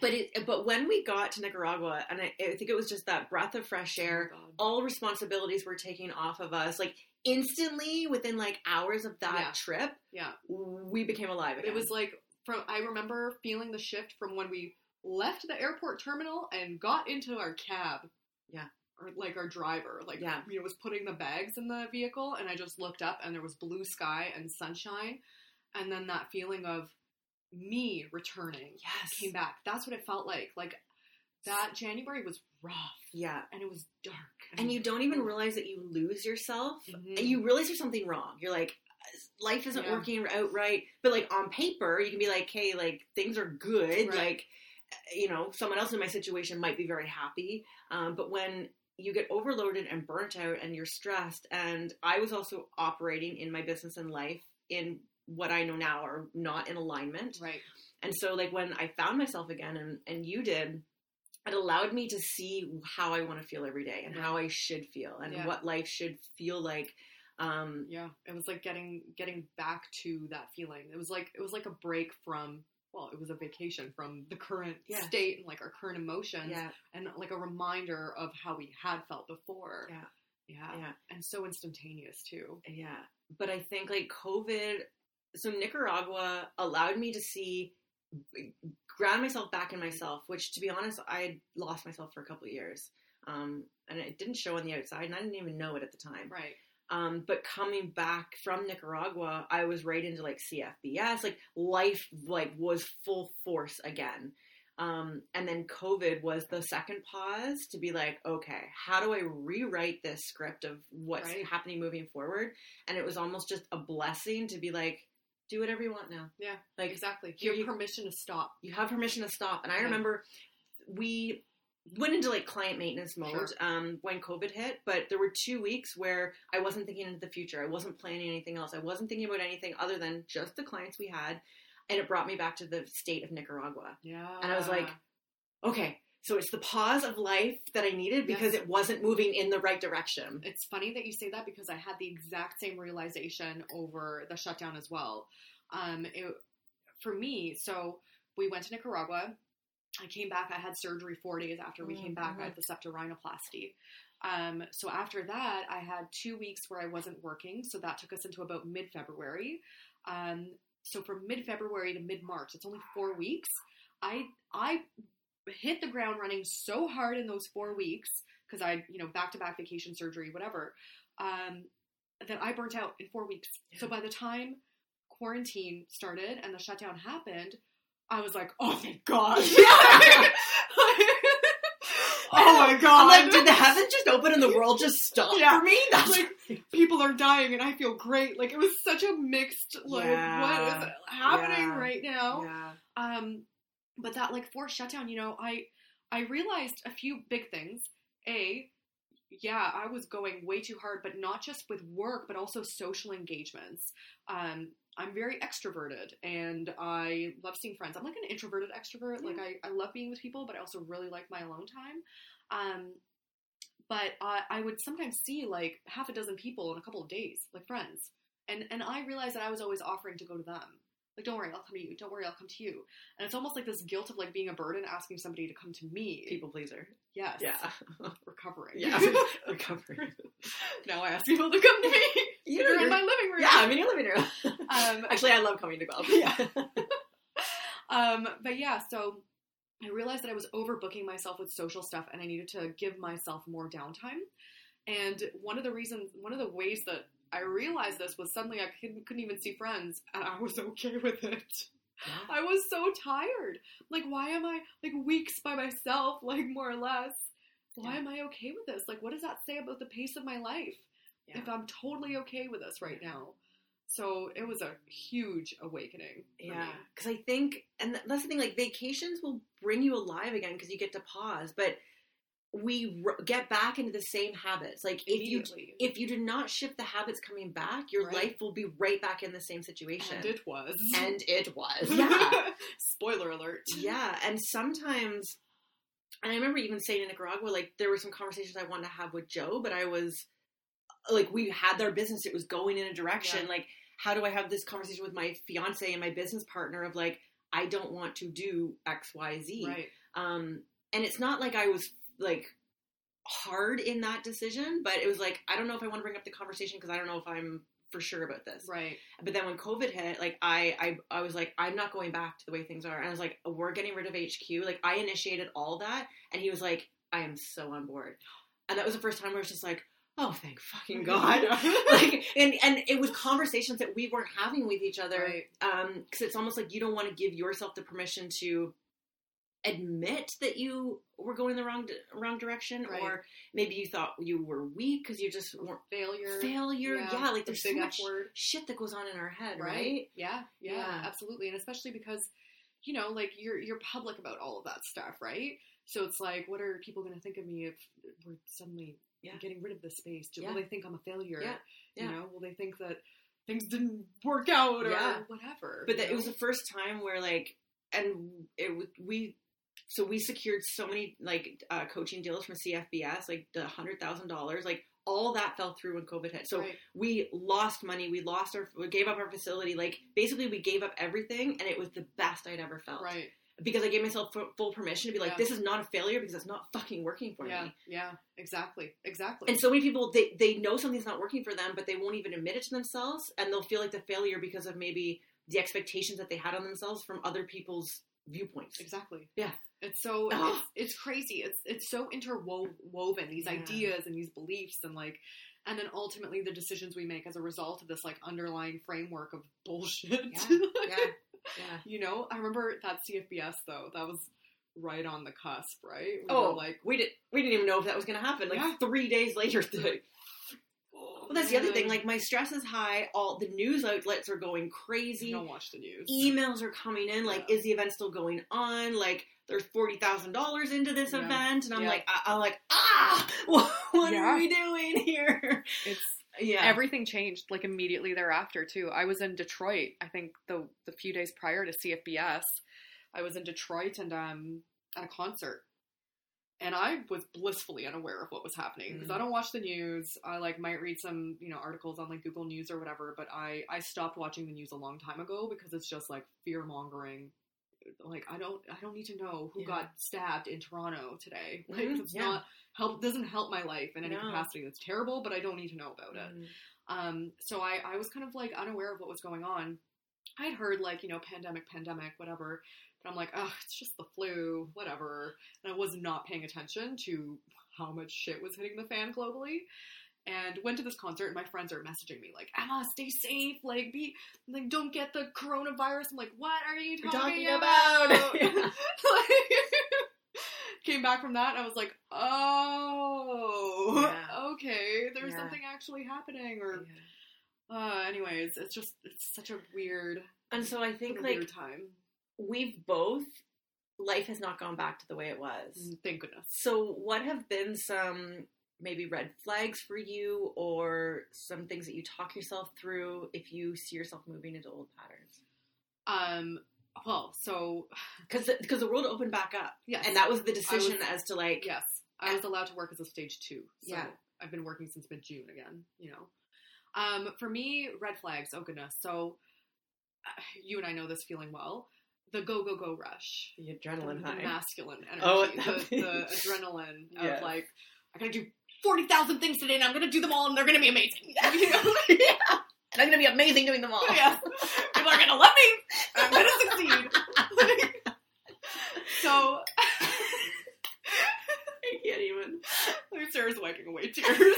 but it but when we got to nicaragua and I, I think it was just that breath of fresh oh air Oh all responsibilities were taken off of us like instantly within like hours of that Yeah. trip Yeah. we became alive again It was like from I remember feeling the shift from when we left the airport terminal and got into our cab. Yeah. Or like our driver, like Yeah. you know, was putting the bags in the vehicle and I just looked up and there was blue sky and sunshine and then that feeling of me returning yes came back. That's what it felt like. Like that January was rough yeah and it was dark. and you don't even realize that you lose yourself Mhm. and you realize there's something wrong you're like life isn't Yeah. working out right but like on paper you can be like hey like things are good Right. like you know someone else in my situation might be very happy um, but when you get overloaded and burnt out and you're stressed and i was also operating in my business and life in what i know now are not in alignment right. and so like when I found myself again and, and you did, it allowed me to see how I want to feel every day and how I should feel and Yeah. what life should feel like. Um, Yeah, it was like getting getting back to that feeling. It was like it was like a break from well, it was a vacation from the current Yeah. state and like our current emotions, Yeah. and like a reminder of how we had felt before. Yeah. yeah, Yeah. and so instantaneous too. Yeah. But I think like COVID, so Nicaragua allowed me to see, ground myself back in myself, which to be honest, I had lost myself for a couple of years. Um, and it didn't show on the outside, and I didn't even know it at the time. Right. Um, but coming back from Nicaragua, I was right into like CFBS, like life like was full force again. Um, and then COVID was the second pause to be like, okay, how do I rewrite this script of what's Right. happening moving forward? And it was almost just a blessing to be like, do whatever you want now. Yeah. Like Exactly. You have permission to stop. you have permission to stop. And I Yeah. remember we went into like client maintenance mode Sure. um, when COVID hit, but there were two weeks where I wasn't thinking into the future. I wasn't planning anything else. I wasn't thinking about anything other than just the clients we had. And it brought me back to the state of Nicaragua. Yeah. And I was like, okay, so it's the pause of life that I needed because Yes. it wasn't moving in the right direction. It's funny that you say that because I had the exact same realization over the shutdown as well. Um, it, for me, so we went to Nicaragua. I came back. I had surgery four days after we came back. I had the septorhinoplasty. Um, so after that, I had two weeks where I wasn't working. So that took us into about mid February. Um, so from mid February to mid March, it's only four weeks. I I hit the ground running so hard in those four weeks because I, you know, back to back vacation surgery, whatever, um, that I burnt out in four weeks. So by the time quarantine started and the shutdown happened, I was like, oh thank God. oh my God. I'm like, did the heavens just open and the world just stop Yeah. for me? That's like people are dying and I feel great. Like it was such a mixed like Yeah. what is happening Yeah. right now? yeah. Um, but that like forced shutdown, you know, I I realized a few big things. A, yeah, I was going way too hard, but not just with work, but also social engagements. Um, I'm very extroverted and I love seeing friends. I'm like an introverted extrovert. Like I, I love being with people, but I also really like my alone time. Um, but I, I would sometimes see like half a dozen people in a couple of days, like friends. And and I realized that I was always offering to go to them. Like, don't worry, I'll come to you. Don't worry, I'll come to you. And it's almost like this guilt of like being a burden, asking somebody to come to me. People pleaser. yes, Yeah. recovering. Yeah. Recovery. now I ask people to come to me. You You're in my living room. Yeah, I'm in your living room. Um, Actually, I love coming to Guelph. Yeah. Um, but yeah, so I realized that I was overbooking myself with social stuff and I needed to give myself more downtime. And one of the reasons, one of the ways that I realized this was suddenly I couldn't, couldn't even see friends and I was okay with it. I was so tired. Like, why am I like weeks by myself, like more or less? Why Yeah. am I okay with this? Like, what does that say about the pace of my life? Yeah. If I'm totally okay with this right now. So it was a huge awakening. Yeah, because I think, and that's the thing. Like vacations will bring you alive again because you get to pause, but we r- get back into the same habits. Like if you if you do not shift the habits coming back, your Right. life will be right back in the same situation. And it was. And it was, yeah, Spoiler alert. yeah. And sometimes, and I remember even saying in Nicaragua, like there were some conversations I wanted to have with Joe, but I was like, we had our business; it was going in a direction. Yeah. Like, how do I have this conversation with my fiance and my business partner of like, I don't want to do X, Y, Z. Right. Um, and it's not like I was like hard in that decision, but it was like I don't know if I want to bring up the conversation because I don't know if I'm for sure about this. Right. But then when COVID hit, like I, I, I was like, I'm not going back to the way things are. And I was like, we're getting rid of HQ. Like I initiated all that, and he was like, I am so on board. And that was the first time where I was just like, oh, thank fucking God. like, and and it was conversations that we weren't having with each other. Right. Um, because it's almost like you don't want to give yourself the permission to admit that you were going the wrong wrong direction, Right. or maybe you thought you were weak because you just weren't Failure. failure. Yeah, like the there's so much word. shit that goes on in our head, Right. right? Yeah, yeah. Yeah. Absolutely. And especially because, you know, like you're you're public about all of that stuff, right? So it's like, what are people going to think of me if we're suddenly Yeah. getting rid of this space? Do, Yeah. Will they think I'm a failure? Yeah. You know, will they think that things didn't work out or Yeah. whatever? But that it was the first time where like, and it was we. So we secured so many like uh, coaching deals from CFBS, like the hundred thousand dollars, like all that fell through when COVID hit. So Right. we lost money. We lost our, we gave up our facility. Like basically, we gave up everything, and it was the best I'd ever felt. right. Because I gave myself fu- full permission to be like, Yeah. this is not a failure because it's not fucking working for Yeah, me. yeah, exactly, exactly. And so many people, they they know something's not working for them, but they won't even admit it to themselves, and they'll feel like the failure because of maybe the expectations that they had on themselves from other people's viewpoints. Exactly. Yeah. It's so it's, it's crazy. It's it's so interwoven these Yeah. ideas and these beliefs and like and then ultimately the decisions we make as a result of this like underlying framework of bullshit. Yeah, yeah, yeah. You know, I remember that CFBS though. That was right on the cusp, right? We Oh, were like we didn't We didn't even know if that was going to happen. Like Yeah. three days later, like, oh, well, that's the other thing. Like my stress is high. All the news outlets are going I crazy. don't watch the news. Emails are coming in. Like, Yeah. is the event still going on? Like, there's forty thousand dollars into this Yeah. event, and I'm Yeah. like, I- I'm like, ah, what, what Yeah. are we doing here? It's Yeah, everything changed like immediately thereafter too. I was in Detroit. I think the the few days prior to CFBS, I was in Detroit and um at a concert, and I was blissfully unaware of what was happening because I Mm. don't watch the news. I like might read some you know articles on like Google News or whatever, but I I stopped watching the news a long time ago because it's just like fear mongering. Like I don't I don't need to know who Yeah. got stabbed in Toronto today. Like Mhm, it's yeah. not help doesn't help my life in any No. capacity. That's terrible, but I don't need to know about it. Mm. Um, so I, I was kind of like unaware of what was going on. I'd heard like, you know, pandemic, pandemic, whatever. But I'm like, oh, it's just the flu, whatever. And I was not paying attention to how much shit was hitting the fan globally. And went to this concert and my friends are messaging me like, Ema, stay safe, like be like don't get the coronavirus. I'm like, what are you talking, talking about? about- Like, came back from that and I was like, oh Yeah. okay, there's Yeah. something actually happening or uh, anyways, it's just it's such a weird, And so I think like time. we've both life has not gone back to the way it was. Mm, Thank goodness. So what have been some maybe red flags for you or some things that you talk yourself through if you see yourself moving into old patterns? Um. Well, so Cuz because the world opened back up. yes, And that was the decision was- as to like yes, I was allowed to work as a stage two. So Yeah. I've been working since mid June again. You know, um, for me, red flags. Oh goodness. So uh, you and I know this feeling well. The go go go rush. the the, adrenaline the high. masculine energy, Oh, the, the means- adrenaline Yes. of like, I gotta do forty thousand things today, and I'm gonna do them all, and they're gonna be amazing. You know? yeah. And I'm going to be amazing doing them all. yeah, people are gonna love me. I'm gonna succeed. so, I can't even. Sara's wiping away tears.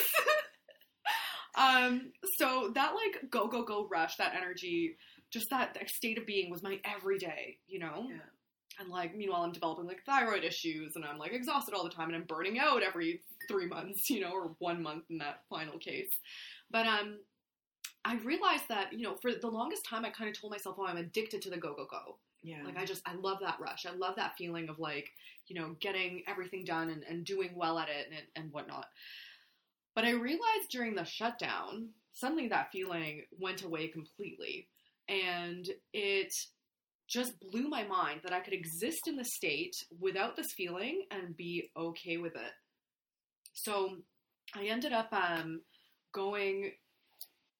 um, so that like go go go rush, that energy, just that, that state of being was my everyday. You know. Yeah. And like, meanwhile, I'm developing like thyroid issues, and I'm like exhausted all the time, and I'm burning out every three months, you know, or one month in that final case. But um, I realized that you know, for the longest time, I kind of told myself, "Oh, I'm addicted to the go go go." Yeah. Like, I just, I love that rush. I love that feeling of like, you know, getting everything done and, and doing well at it and and whatnot. But I realized during the shutdown, suddenly that feeling went away completely, and it just blew my mind that I could exist in the state without this feeling and be okay with it. So I ended up um, going,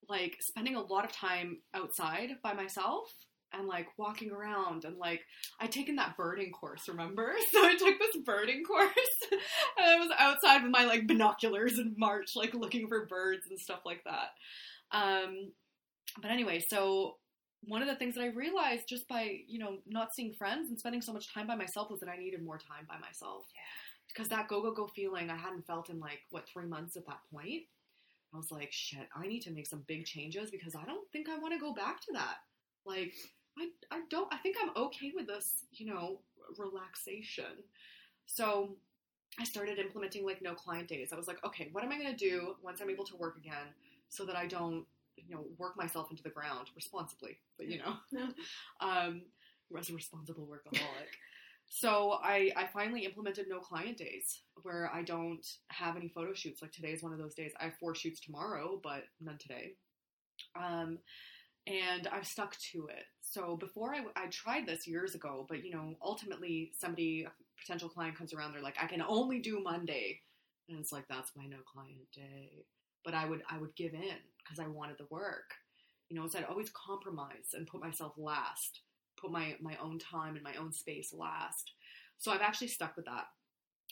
like, spending a lot of time outside by myself and like walking around and like I'd taken that birding course, remember? So I took this birding course and I was outside with my like binoculars in March, like looking for birds and stuff like that. Um, but anyway, so one of the things that I realized just by, you know, not seeing friends and spending so much time by myself was that I needed more time by myself. Yeah. Because that go, go, go feeling I hadn't felt in like, what, three months at that point. I was like, shit, I need to make some big changes because I don't think I want to go back to that. Like, I, I don't, I think I'm okay with this, you know, relaxation. So I started implementing like no client days. I was like, okay, what am I going to do once I'm able to work again so that I don't, you know, work myself into the ground responsibly, but you know, um, as a responsible workaholic. So I, I finally implemented no client days where I don't have any photo shoots. Like today is one of those days. I have four shoots tomorrow, but none today. Um, and I've stuck to it. So before I, I tried this years ago, but you know, ultimately somebody, a potential client comes around, they're like, I can only do Monday. and it's like that's my no client day. But I would I would give in because I wanted the work, you know. So I'd always compromise and put myself last, put my my own time and my own space last. So I've actually stuck with that,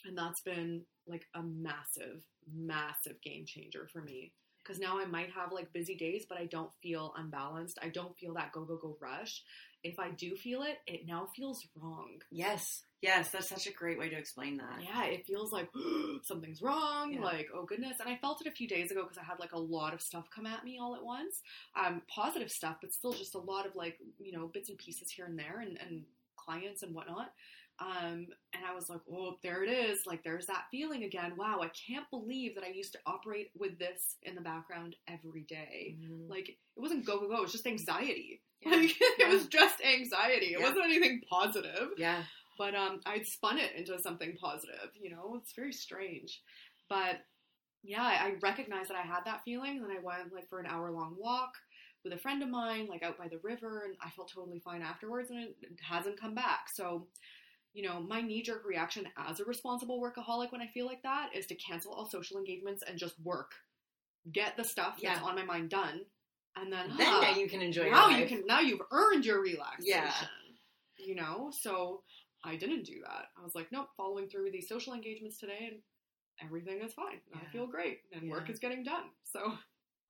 and that's been like a massive, massive game changer for me because now I might have like busy days, but I don't feel unbalanced. I don't feel that go, go, go rush. If I do feel it, it now feels wrong. Yes. Yes, that's such a great way to explain that. Yeah, it feels like something's wrong. Yeah. Like, oh goodness. And I felt it a few days ago because I had like a lot of stuff come at me all at once. Um, positive stuff, but still just a lot of like, you know, bits and pieces here and there and, and clients and whatnot. Um, and I was like, oh, there it is. Like, there's that feeling again. Wow, I can't believe that I used to operate with this in the background every day. Mhm. Like, it wasn't go, go, go. It was just anxiety. Yeah. Like, Yeah. it was just anxiety. It Yeah. wasn't anything positive. yeah. But um, I'd spun it into something positive. You know, it's very strange. But yeah, I recognized that I had that feeling, and I went like for an hour long walk with a friend of mine, like out by the river, and I felt totally fine afterwards, and it, it hasn't come back. So, you know, my knee jerk reaction as a responsible workaholic when I feel like that is to cancel all social engagements and just work, get the stuff that's on my mind done, and then Then huh, now ah, you can enjoy now your you can now you've earned your relaxation. Yeah. You know, so I didn't do that. I was like, nope, following through with these social engagements today and everything is fine. I feel great and work is getting done. So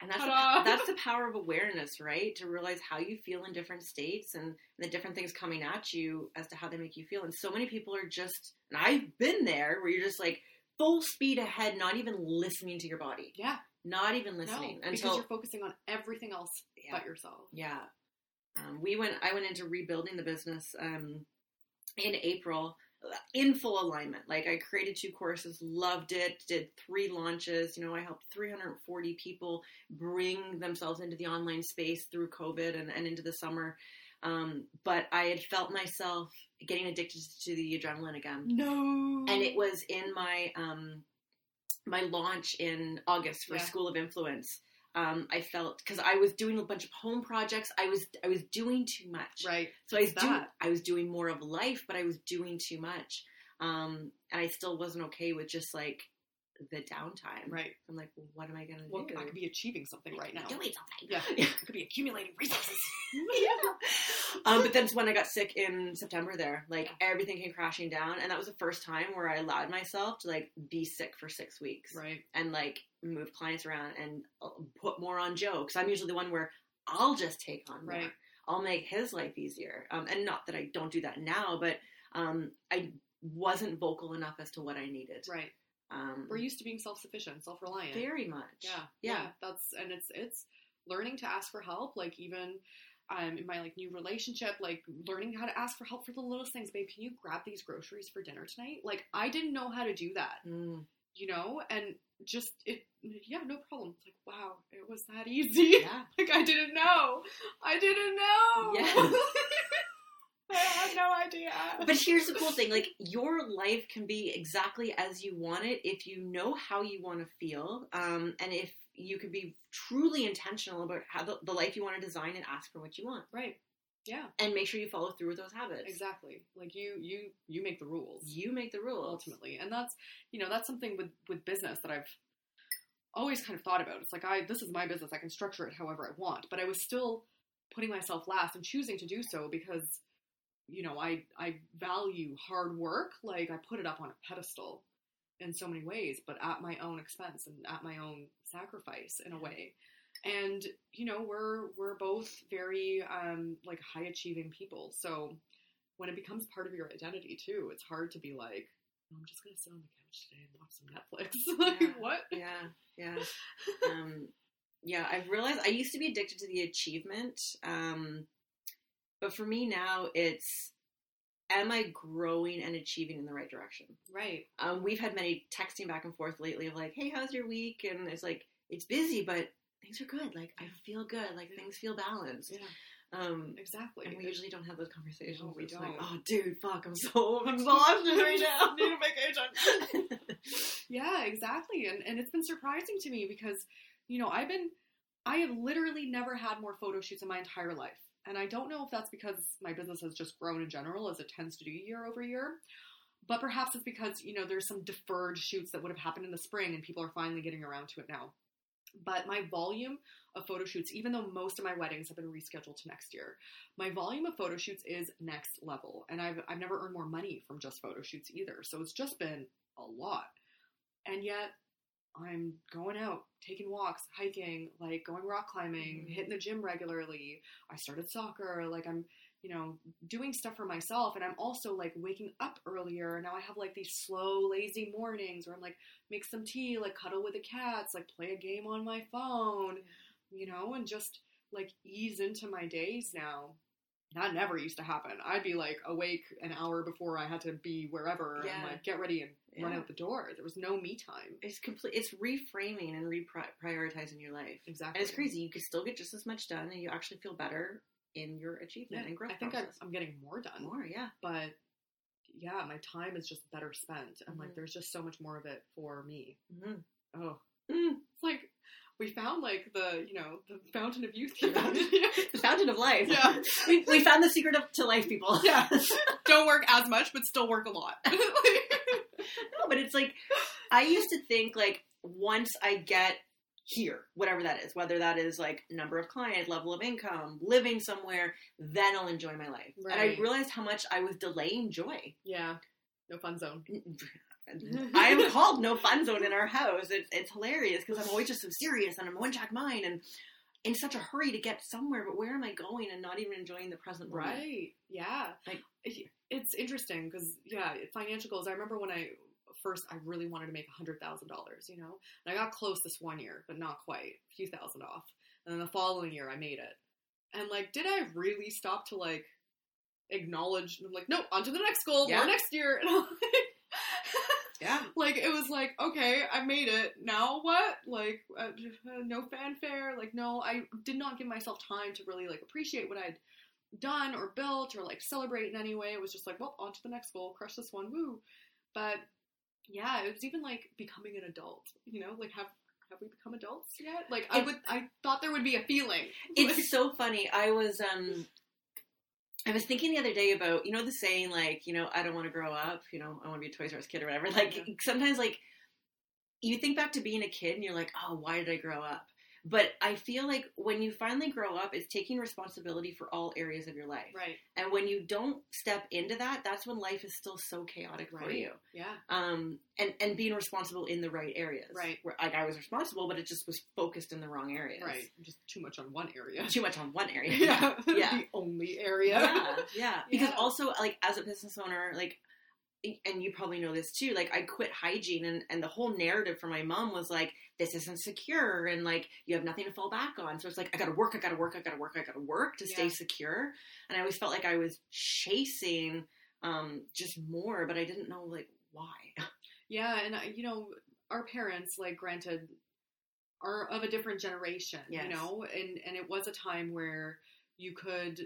And that's the, that's the power of awareness, right? To realize how you feel in different states and the different things coming at you as to how they make you feel. And so many people are just, and I've been there, where you're just like full speed ahead, not even listening to your body, yeah, not even no, listening because until you're focusing on everything else yeah, but yourself. yeah. Um, we went. I went into rebuilding the business um, in April in full alignment. Like I created two courses, loved it, did three launches. You know, I helped 340 people bring themselves into the online space through COVID and, and into the summer. Um, but I had felt myself getting addicted to the adrenaline again No, and it was in my um my launch in August for Yeah. School of Influence. Um, I felt because I was doing a bunch of home projects. I was I was doing too much. right. So I was doing. I was doing more of life, but I was doing too much. Um, and I still wasn't okay with just like the downtime. Right. I'm like, well, what am I gonna Well, do? I could be achieving something right now. Doing something. Yeah, Yeah. I could be accumulating resources. yeah. um, but then it's when I got sick in September there, like everything came crashing down, and that was the first time where I allowed myself to like be sick for six weeks right. and like move clients around and uh, put more on Joe because I'm usually the one where I'll just take on more. Right. I'll make his life easier. Um, and not that I don't do that now, but um, I wasn't vocal enough as to what I needed. Right. Um, We're used to being self-sufficient, self-reliant. very much. Yeah, Yeah. That's and it's it's learning to ask for help. Like even um, in my like new relationship, like learning how to ask for help for the littlest things. Babe, can you grab these groceries for dinner tonight? Like I didn't know how to do that, Mm, you know, and just it. Yeah, no problem. It's like wow, it was that easy. yeah. like I didn't know. I didn't know. Yeah. Had no idea. But here's the cool thing like, your life can be exactly as you want it if you know how you want to feel. Um, and if you can be truly intentional about how the, the life you want to design and ask for what you want. right. Yeah. And make sure you follow through with those habits. Exactly. Like you, you, you make the rules. You make the rules. ultimately and that's you know that's something with with business that i've always kind of thought about it's like i this is my business i can structure it however i want but i was still putting myself last and choosing to do so because you know i i value hard work like i put it up on a pedestal in so many ways but at my own expense and at my own sacrifice in a way and you know we're we're both very um like high achieving people so when it becomes part of your identity too, it's hard to be like, "Oh, I'm just gonna sit on the couch today and watch some Netflix. like Yeah. what? Yeah, yeah. um, yeah, I've realized I used to be addicted to the achievement. Um, but for me now, it's am I growing and achieving in the right direction? Right. Um, we've had many texting back and forth lately of like, hey, how's your week? And it's like, it's busy, but things are good. Like, I feel good. Like, things feel balanced. Yeah. Um, Exactly. and we usually don't have those conversations. No, we it's like, don't. oh, dude, fuck, I'm so exhausted right now. I need a vacation. yeah, exactly. And and it's been surprising to me because, you know, I've been I have literally never had more photo shoots in my entire life. And I don't know if that's because my business has just grown in general as it tends to do year over year. but perhaps it's because you know there's some deferred shoots that would have happened in the spring and people are finally getting around to it now. But my volume of photo shoots even though most of my weddings have been rescheduled to next year my volume of photo shoots is next level. And i've, I've never earned more money from just photo shoots either. So it's just been a lot. And yet i'm going out taking walks hiking like going rock climbing mm-hmm. hitting the gym regularly i started soccer like i'm you know, doing stuff for myself. And I'm also like waking up earlier. Now I have like these slow, lazy mornings where I'm like, make some tea, like cuddle with the cats, like play a game on my phone, you know, and just like ease into my days now. That never used to happen. I'd be like awake an hour before I had to be wherever Yeah. and like get ready and run out the door. There was no me time. It's complete. It's reframing and reprioritizing your life. Exactly. And it's crazy. You can still get just as much done, and you actually feel better in your achievement Yeah, and growth I think I'm, process. I'm getting more done. more, yeah. but yeah, my time is just better spent, and like Mhm. there's just so much more of it for me. Mm-hmm. Oh, Mm. We found like the you know the fountain of youth here. The fountain of life. Yeah. we, we found the secret of, to life, people. yeah, don't work as much, but still work a lot. No, but it's like I used to think like once I get here, whatever that is, whether that is like number of clients, level of income, living somewhere, then I'll enjoy my life. And I realized how much I was delaying joy. yeah, no fun zone. I am called no fun zone in our house. It's it's hilarious because I'm always just so serious and I'm one track mind and in such a hurry to get somewhere. But where am I going and not even enjoying the present moment? Right. Yeah. Like- it's interesting because yeah, financial goals. I remember when I first I really wanted to make a hundred thousand dollars, you know, and I got close this one year, but not quite, a few thousand off. And then the following year, I made it. And like, did I really stop to like acknowledge? I'm like, no, on to the next goal, Yeah. more next year. And I'm like, Yeah. like it was like okay i made it. Now what? Like uh, no fanfare. Like no i did not give myself time to really like appreciate what i'd done or built or like celebrate in any way. It was just like well on to the next goal. Crush this one. Woo. But yeah it was even like becoming an adult you know? Like have have we become adults yet? Like i would i thought there would be a feeling. It's so funny. I was um I was thinking the other day about, you know, the saying like, you know, I don't want to grow up, you know, I want to be a Toys R Us kid or whatever. Like Yeah. sometimes like you think back to being a kid and you're like, oh, why did I grow up? But I feel like when you finally grow up, it's taking responsibility for all areas of your life. right And when you don't step into that, that's when life is still so chaotic for Right. you. yeah Um, and and being responsible in the right areas. Right. Where like I was responsible, but it just was focused in the wrong areas. right just too much on one area Too much on one area. yeah Yeah. the only area yeah, yeah. Because Yeah. also, like, as a business owner, like, and you probably know this too, like, I quit hygiene, and, and the whole narrative for my mom was like, this isn't secure, and like, you have nothing to fall back on. So it's like, I gotta work, I gotta work, I gotta work, I gotta work to stay secure. And I always felt like I was chasing um, just more, but I didn't know, like, why. Yeah, and I- you know, our parents, like, granted, are of a different generation, Yes. you know, and and it was a time where you could uh,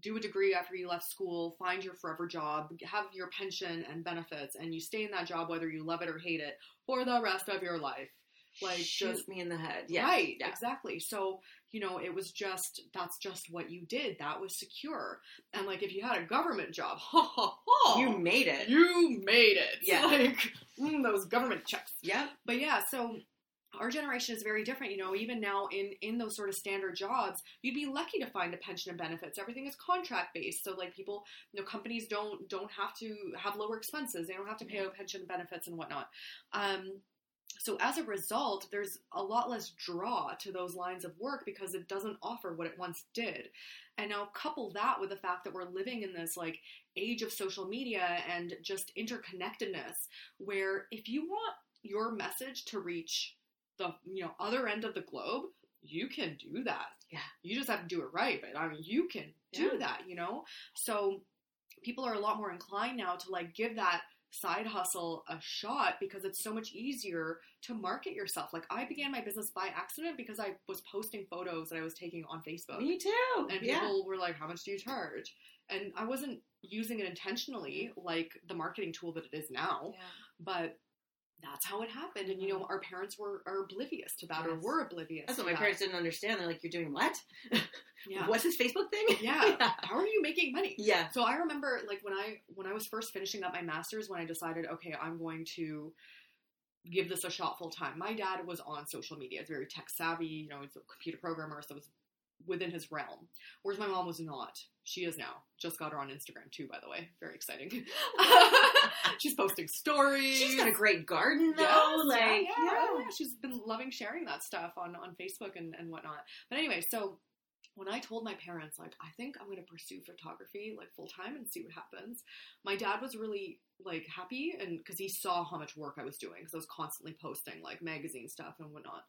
do a degree after you left school, find your forever job, have your pension and benefits, and you stay in that job whether you love it or hate it for the rest of your life. Like, Shoot just me in the head. Yeah. Right, Yeah. exactly. So, you know, it was just that's just what you did. That was secure. And like if you had a government job, ha ha ha. You made it. you made it. Yeah. Like mm, those government checks. Yeah. But yeah, so our generation is very different. You know, even now in in those sort of standard jobs, you'd be lucky to find a pension and benefits. Everything is contract based, so like people, you know, companies don't don't have to have lower expenses. They don't have to pay out pension benefits and whatnot. Um, so as a result, there's a lot less draw to those lines of work because it doesn't offer what it once did. And now couple that with the fact that we're living in this like age of social media and just interconnectedness where if you want your message to reach the you know other end of the globe, you can do that. Yeah. You just have to do it right, but I mean you can do Yeah. that, you know? So people are a lot more inclined now to like give that side hustle a shot because it's so much easier to market yourself. Like I began my business by accident because I was posting photos that I was taking on Facebook. Me too. And yeah. people were like, How much do you charge? And I wasn't using it intentionally mm. like the marketing tool that it is now, but that's how it happened. And you know, our parents were are oblivious to that or Yes. were oblivious. That's what my that. parents didn't understand. They're like, "You're doing what?" Yeah. What's this Facebook thing? Yeah. How are you making money? yeah. So I remember like when I when I was first finishing up my masters when I decided okay I'm going to give this a shot full time. My dad was on social media, he's very tech savvy, you know, he's a computer programmer, so it was within his realm. Whereas my mom was not. She is now. Just got her on Instagram too, by the way. Very exciting. She's posting stories. She's got a great garden though. Yes, like yeah, yeah, yeah. she's been loving sharing that stuff on on Facebook and and whatnot. But anyway, so when I told my parents, like, I think I'm going to pursue photography like full time and see what happens, my dad was really like happy and because he saw how much work I was doing because I was constantly posting like magazine stuff and whatnot.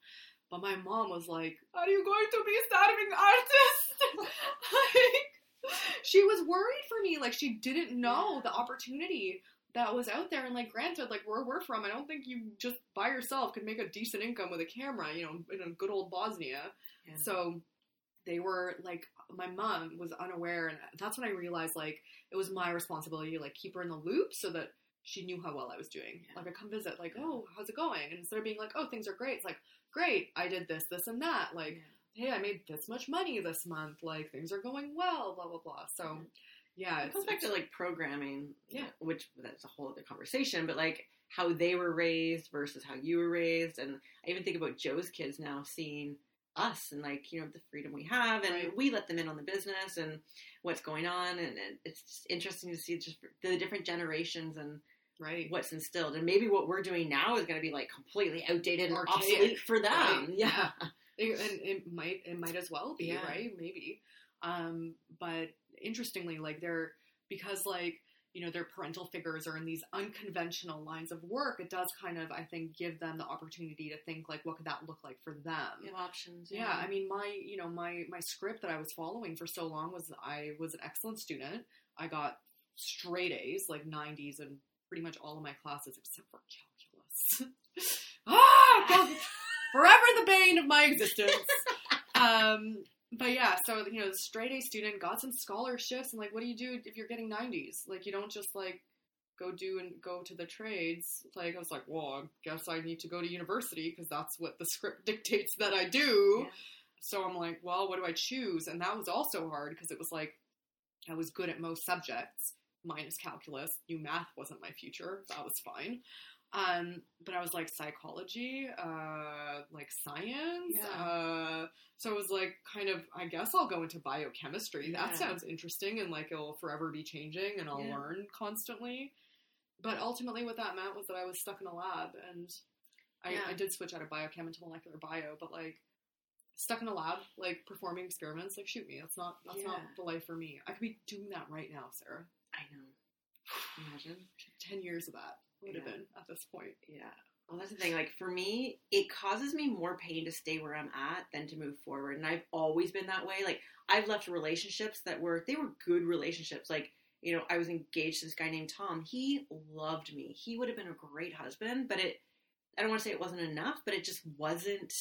But my mom was like, "Are you going to be a starving artist?" like, she was worried for me. Like she didn't know the opportunity that was out there. And like, granted, like where we're from, I don't think you just by yourself could make a decent income with a camera. You know, in a good old Bosnia. Yeah. So they were like, my mom was unaware, and that's when I realized like it was my responsibility to like keep her in the loop so that she knew how well I was doing. Yeah. Like I come visit, like, oh, how's it going? And instead of being like, oh, things are great, it's like, great, I did this, this, and that. Like, hey, I made this much money this month. Like things are going well. Blah blah blah. So, yeah, it comes back to like programming, Yeah. which that's a whole other conversation. But like how they were raised versus how you were raised, and I even think about Joe's kids now seeing us and like you know the freedom we have, and Right. we let them in on the business and what's going on, and it's just interesting to see just the different generations and right. what's instilled, and maybe what we're doing now is going to be like completely outdated and Archaic, obsolete for them. right, Yeah. It, and it might it might as well be Yeah. right maybe um but interestingly like they're because like you know their parental figures are in these unconventional lines of work it does kind of i think give them the opportunity to think like what could that look like for them options. yeah i mean my you know my my script that i was following for so long was i was an excellent student i got straight a's like 90s in pretty much all of my classes except for calculus. Ah forever the bane of my existence. Um but yeah so you know the straight a student got some scholarships and like what do you do if you're getting 90s like you don't just like go do and go to the trades. Like i was like well i guess i need to go to university because that's what the script dictates that i do. Yeah. so i'm like well what do i choose? And that was also hard because it was like i was good at most subjects minus calculus new math wasn't my future that was fine um, but I was like psychology, uh, like science. Yeah. Uh, so it was like kind of, I guess I'll go into biochemistry. Yeah. That sounds interesting and like it'll forever be changing and I'll Yeah. learn constantly. But ultimately, what that meant was that I was stuck in a lab and I. I did switch out of biochem into molecular bio, but like stuck in a lab, like performing experiments, like shoot me. That's not that's not the life for me. I could be doing that right now, Sara. I know. Imagine. Ten years of that would have been at this point. Yeah. Well, that's the thing. Like for me, it causes me more pain to stay where I'm at than to move forward. And I've always been that way. Like I've left relationships that were they were good relationships. Like you know, I was engaged to this guy named Tom. He loved me. He would have been a great husband, but it. I don't want to say it wasn't enough, but it just wasn't.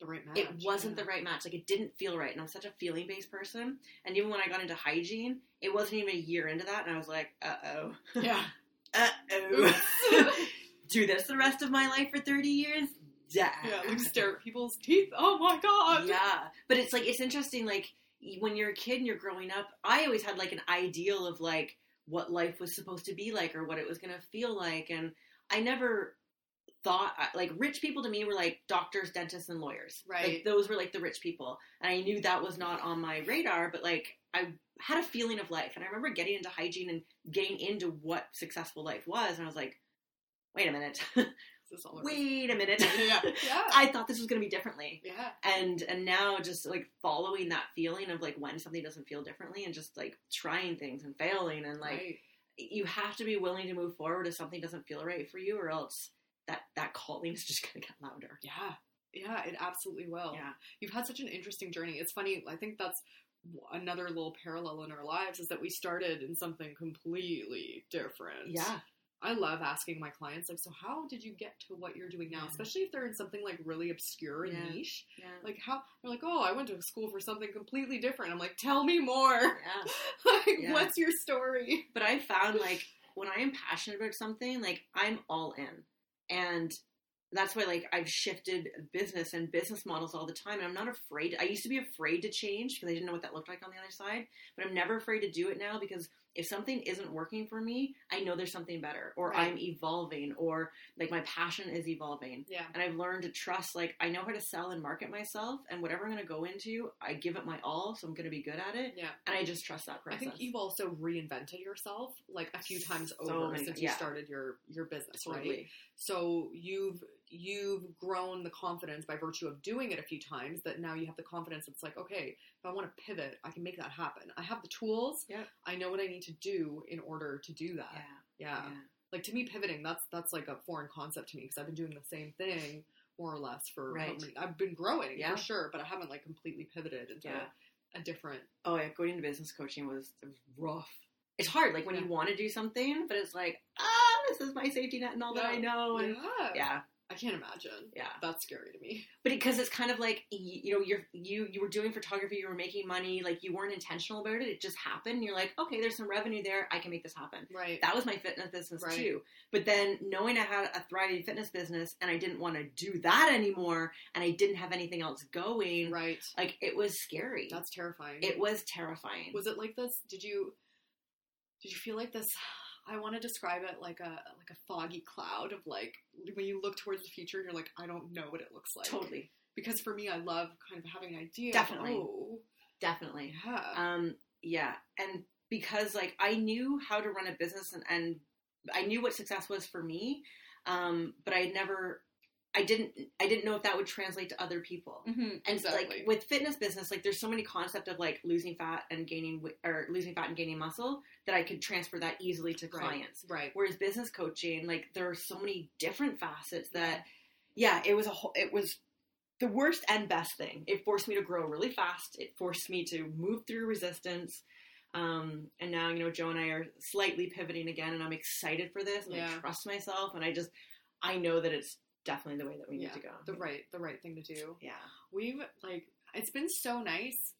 The right match. It wasn't yeah. the right match. Like it didn't feel right, and I'm such a feeling based person. And even when I got into hygiene, it wasn't even a year into that, and I was like, uh oh. Yeah. uh oh. Do this the rest of my life for 30 years? Yeah. Yeah, like stare at people's teeth. Oh my god. Yeah. But it's like, it's interesting, like, when you're a kid and you're growing up, I always had like an ideal of like what life was supposed to be like or what it was going to feel like. And I never thought, uh, like, rich people to me were like doctors, dentists, and lawyers. Right. Like, those were like the rich people. And I knew that was not on my radar, but like, I had a feeling of life. And I remember getting into hygiene and getting into what successful life was. And I was like, wait a minute. Is this all there is? wait a minute. Yeah. Yeah. I thought this was going to be differently. Yeah. And and now just like following that feeling of like when something doesn't feel differently and just like trying things and failing and like right. you have to be willing to move forward if something doesn't feel right for you or else that that calling is just going to get louder. Yeah. Yeah, it absolutely will. Yeah. You've had such an interesting journey. It's funny. I think that's another little parallel in our lives is that we started in something completely different. Yeah. I love asking my clients, like, so how did you get to what you're doing now? Yeah. Especially if they're in something like really obscure and Yeah. niche. Yeah. Like, how they're like, oh, I went to school for something completely different. I'm like, tell me more. yeah. like, what's your story? But I found like when I am passionate about something, like I'm all in. And that's why like I've shifted business and business models all the time. And I'm not afraid I used to be afraid to change because I didn't know what that looked like on the other side but I'm never afraid to do it now because if something isn't working for me I know there's something better or Right. I'm evolving or like my passion is evolving Yeah. and I've learned to trust like I know how to sell and market myself and whatever I'm going to go into I give it my all so I'm going to be good at it Yeah. and I just trust that process. I think you've also reinvented yourself like a few times So over since you started your your business, right? So you've you've grown the confidence by virtue of doing it a few times that now you have the confidence it's like, okay, if I want to pivot, I can make that happen. I have the tools. Yep. I know what I need to do in order to do that. yeah Yeah. yeah Like to me pivoting, that's that's like a foreign concept to me because I've been doing the same thing more or less for Right. I've been growing Yeah. for sure, but I haven't like completely pivoted into a different oh yeah, going into business coaching was, was rough. It's hard, like when you want to do something, but it's like, ah, this is my safety net and all that I know, and yeah. I can't imagine. yeah. That's scary to me. But because it's kind of like y- you know, you're you you were doing photography, you were making money, like you weren't intentional about it. It just happened. You're like, okay, there's some revenue there. I can make this happen. Right. That was my fitness business Right. too. But then knowing I had a thriving fitness business and I didn't want to do that anymore, and I didn't have anything else going, Right. like it was scary. That's terrifying. it was terrifying. was it like this? Did you did you feel like this? I want to describe it like a like a foggy cloud of like when you look towards the future and you're like I don't know what it looks like. totally, Because for me, I love kind of having an idea. Definitely. Oh, definitely. yeah. Um, yeah, and because like I knew how to run a business and, and I knew what success was for me, um, but I had never, I didn't, I didn't know if that would translate to other people. Mhm, And exactly. like with fitness business, like there's so many concept of like losing fat and gaining or losing fat and gaining muscle that I could transfer that easily to Right. clients. right. Whereas business coaching, like there are so many different facets that, yeah, it was a whole, it was the worst and best thing. It forced me to grow really fast. It forced me to move through resistance. Um, and now, you know, Joe and I are slightly pivoting again, and I'm excited for this. And Yeah. I trust myself, and I just, I know that it's definitely the way that we Yeah, need to go. The right the right thing to do. Yeah. We've like it's been so nice.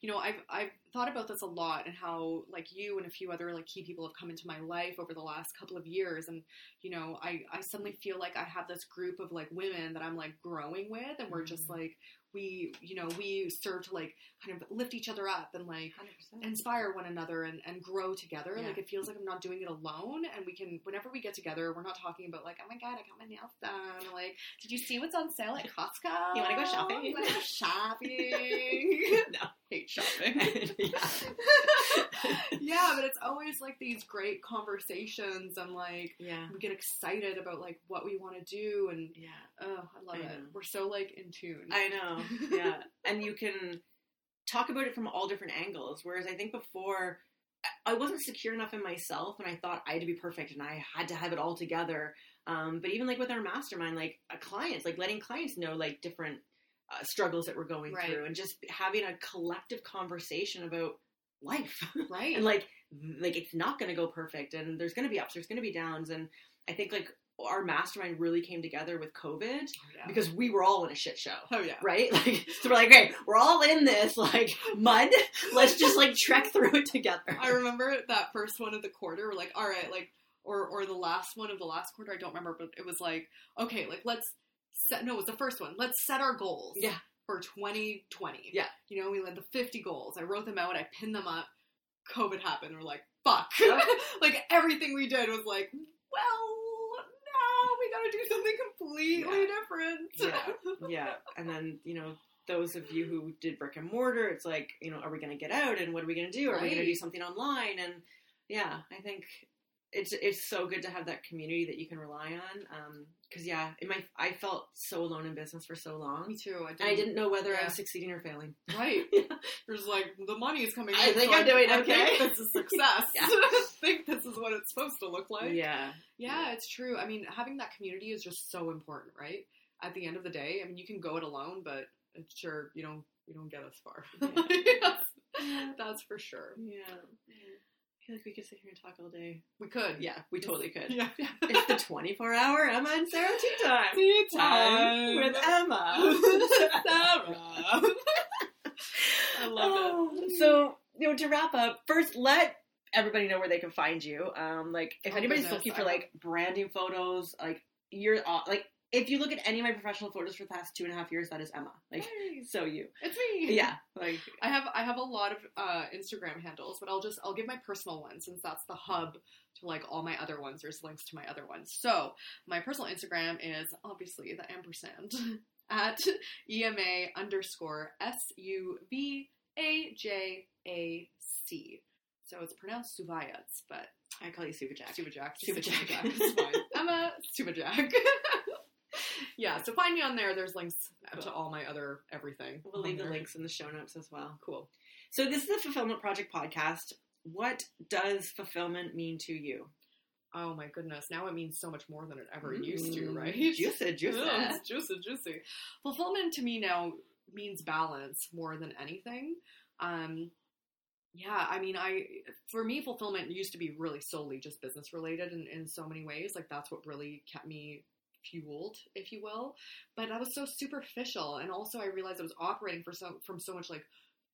You know, I've I've thought about this a lot and how like you and a few other like key people have come into my life over the last couple of years and you know, I I suddenly feel like I have this group of like women that I'm like growing with and we're just Mhm. like we you know, we serve to like kind of lift each other up and like 100%. inspire one another and, and grow together. Yeah. Like it feels like I'm not doing it alone and we can whenever we get together, we're not talking about like, oh my god, I got my nails done like, did you see what's on sale at Costco? You wanna go shopping? You wanna go shopping? no. Hate shopping. yeah. yeah, but it's always like these great conversations and like Yeah. we get excited about like what we want to do and Yeah. oh, I love I it. We're so like in tune. I know. Yeah. and you can talk about it from all different angles. Whereas I think before I- wasn't secure enough in myself and I thought I had to be perfect and I had to have it all together. Um, but even like with our mastermind, like a clients, like letting clients know like different uh, struggles that we're going Right. through and just having a collective conversation about life. right. and like like it's not going to go perfect and there's going to be ups there's going to be downs and i think like our mastermind really came together with covid Oh, yeah. because we were all in a shit show oh yeah. right like so we're like okay we're all in this like mud let's just like trek through it together I remember that first one of the quarter. We're like, all right, like, or or the last one of the last quarter. I don't remember, but it was like, okay, like let's set. No, it was the first one. Let's set our goals. Yeah. For 2020. Yeah. You know, we had the 50 goals. I wrote them out. I pinned them up. COVID happened. We're like, fuck. Yep. like everything we did was like, well, now we got to do something completely Yeah. different. Yeah. yeah and then you know those of you who did brick and mortar it's like you know are we going to get out and what are we going to do are we going to do something online and yeah i think it's it's so good to have that community that you can rely on um, because yeah in my i felt so alone in business for so long Me too. I and i didn't know whether i was succeeding or failing Right. Yeah. There's like the money is coming. I in, think so I'm doing I okay. think this is success. I think this is what it's supposed to look like. yeah Yeah, it's true. I mean, having that community is just so important, right? At the end of the day, I mean, you can go it alone, but it's sure you don't you don't get as far. Yeah. That's for sure. yeah i feel like we could sit here and talk all day We could. yeah we totally could Yeah. it's the 24 hour ema and sara tea time Tea time with Ema. Sara. I love Oh, So, you know, to wrap up, first let everybody know where they can find you. Um, like if Oh, anybody's goodness, looking for like branding photos, like you're aw- like if you look at any of my professional photos for the past two and a half years, that is Ema. Like, Nice. so you. It's me. Yeah. Like, I have I have a lot of uh, Instagram handles, but I'll just I'll give my personal one since that's the hub to like all my other ones. There's links to my other ones. So my personal Instagram is obviously the ampersand at ema underscore s u v a j a c. So it's pronounced Suvayats, but I call you Super Jack. Suva Jack. Suva Suva Jack. Jack. Ema Suva Jack. yeah, so find me on there. There's links to all my other everything. We'll leave the links in the show notes as well. Cool. So this is the Fulfillment Project podcast. What does fulfillment mean to you? Oh my goodness. Now it means so much more than it ever used to, Mm, right? Juicy, juicy. Yeah, it's juicy, juicy. Fulfillment to me now means balance more than anything. Um, yeah, I mean, I for me, fulfillment used to be really solely just business related in, in so many ways. Like that's what really kept me fueled, if you will. But that was so superficial, and also I realized I was operating for so from so much like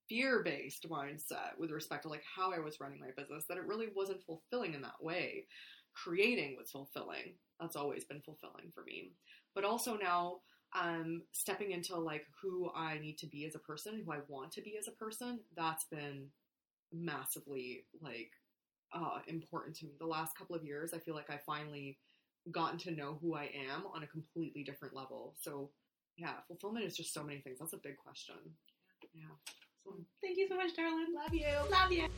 fear based mindset with respect to like how I was running my business that it really wasn't fulfilling in that way. Creating was fulfilling. That's always been fulfilling for me. But also now um, stepping into like who I need to be as a person, who I want to be as a person, that's been massively like uh, important to me. The last couple of years, I feel like I finally gotten to know who I am on a completely different level. So yeah, fulfillment is just so many things. That's a big question. Yeah. So, Thank you so much, darling. love you. Love you.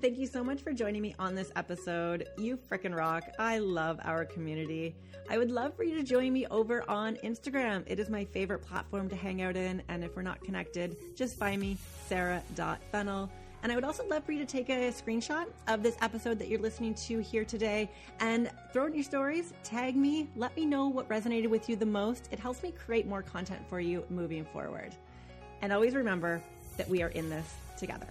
Thank you so much for joining me on this episode. You frickin' rock. I love our community. I would love for you to join me over on Instagram. It is my favorite platform to hang out in. And if we're not connected, just find me, sara.fennell. And I would also love for you to take a screenshot of this episode that you're listening to here today and throw in your stories, tag me, let me know what resonated with you the most. It helps me create more content for you moving forward. And always remember that we are in this together.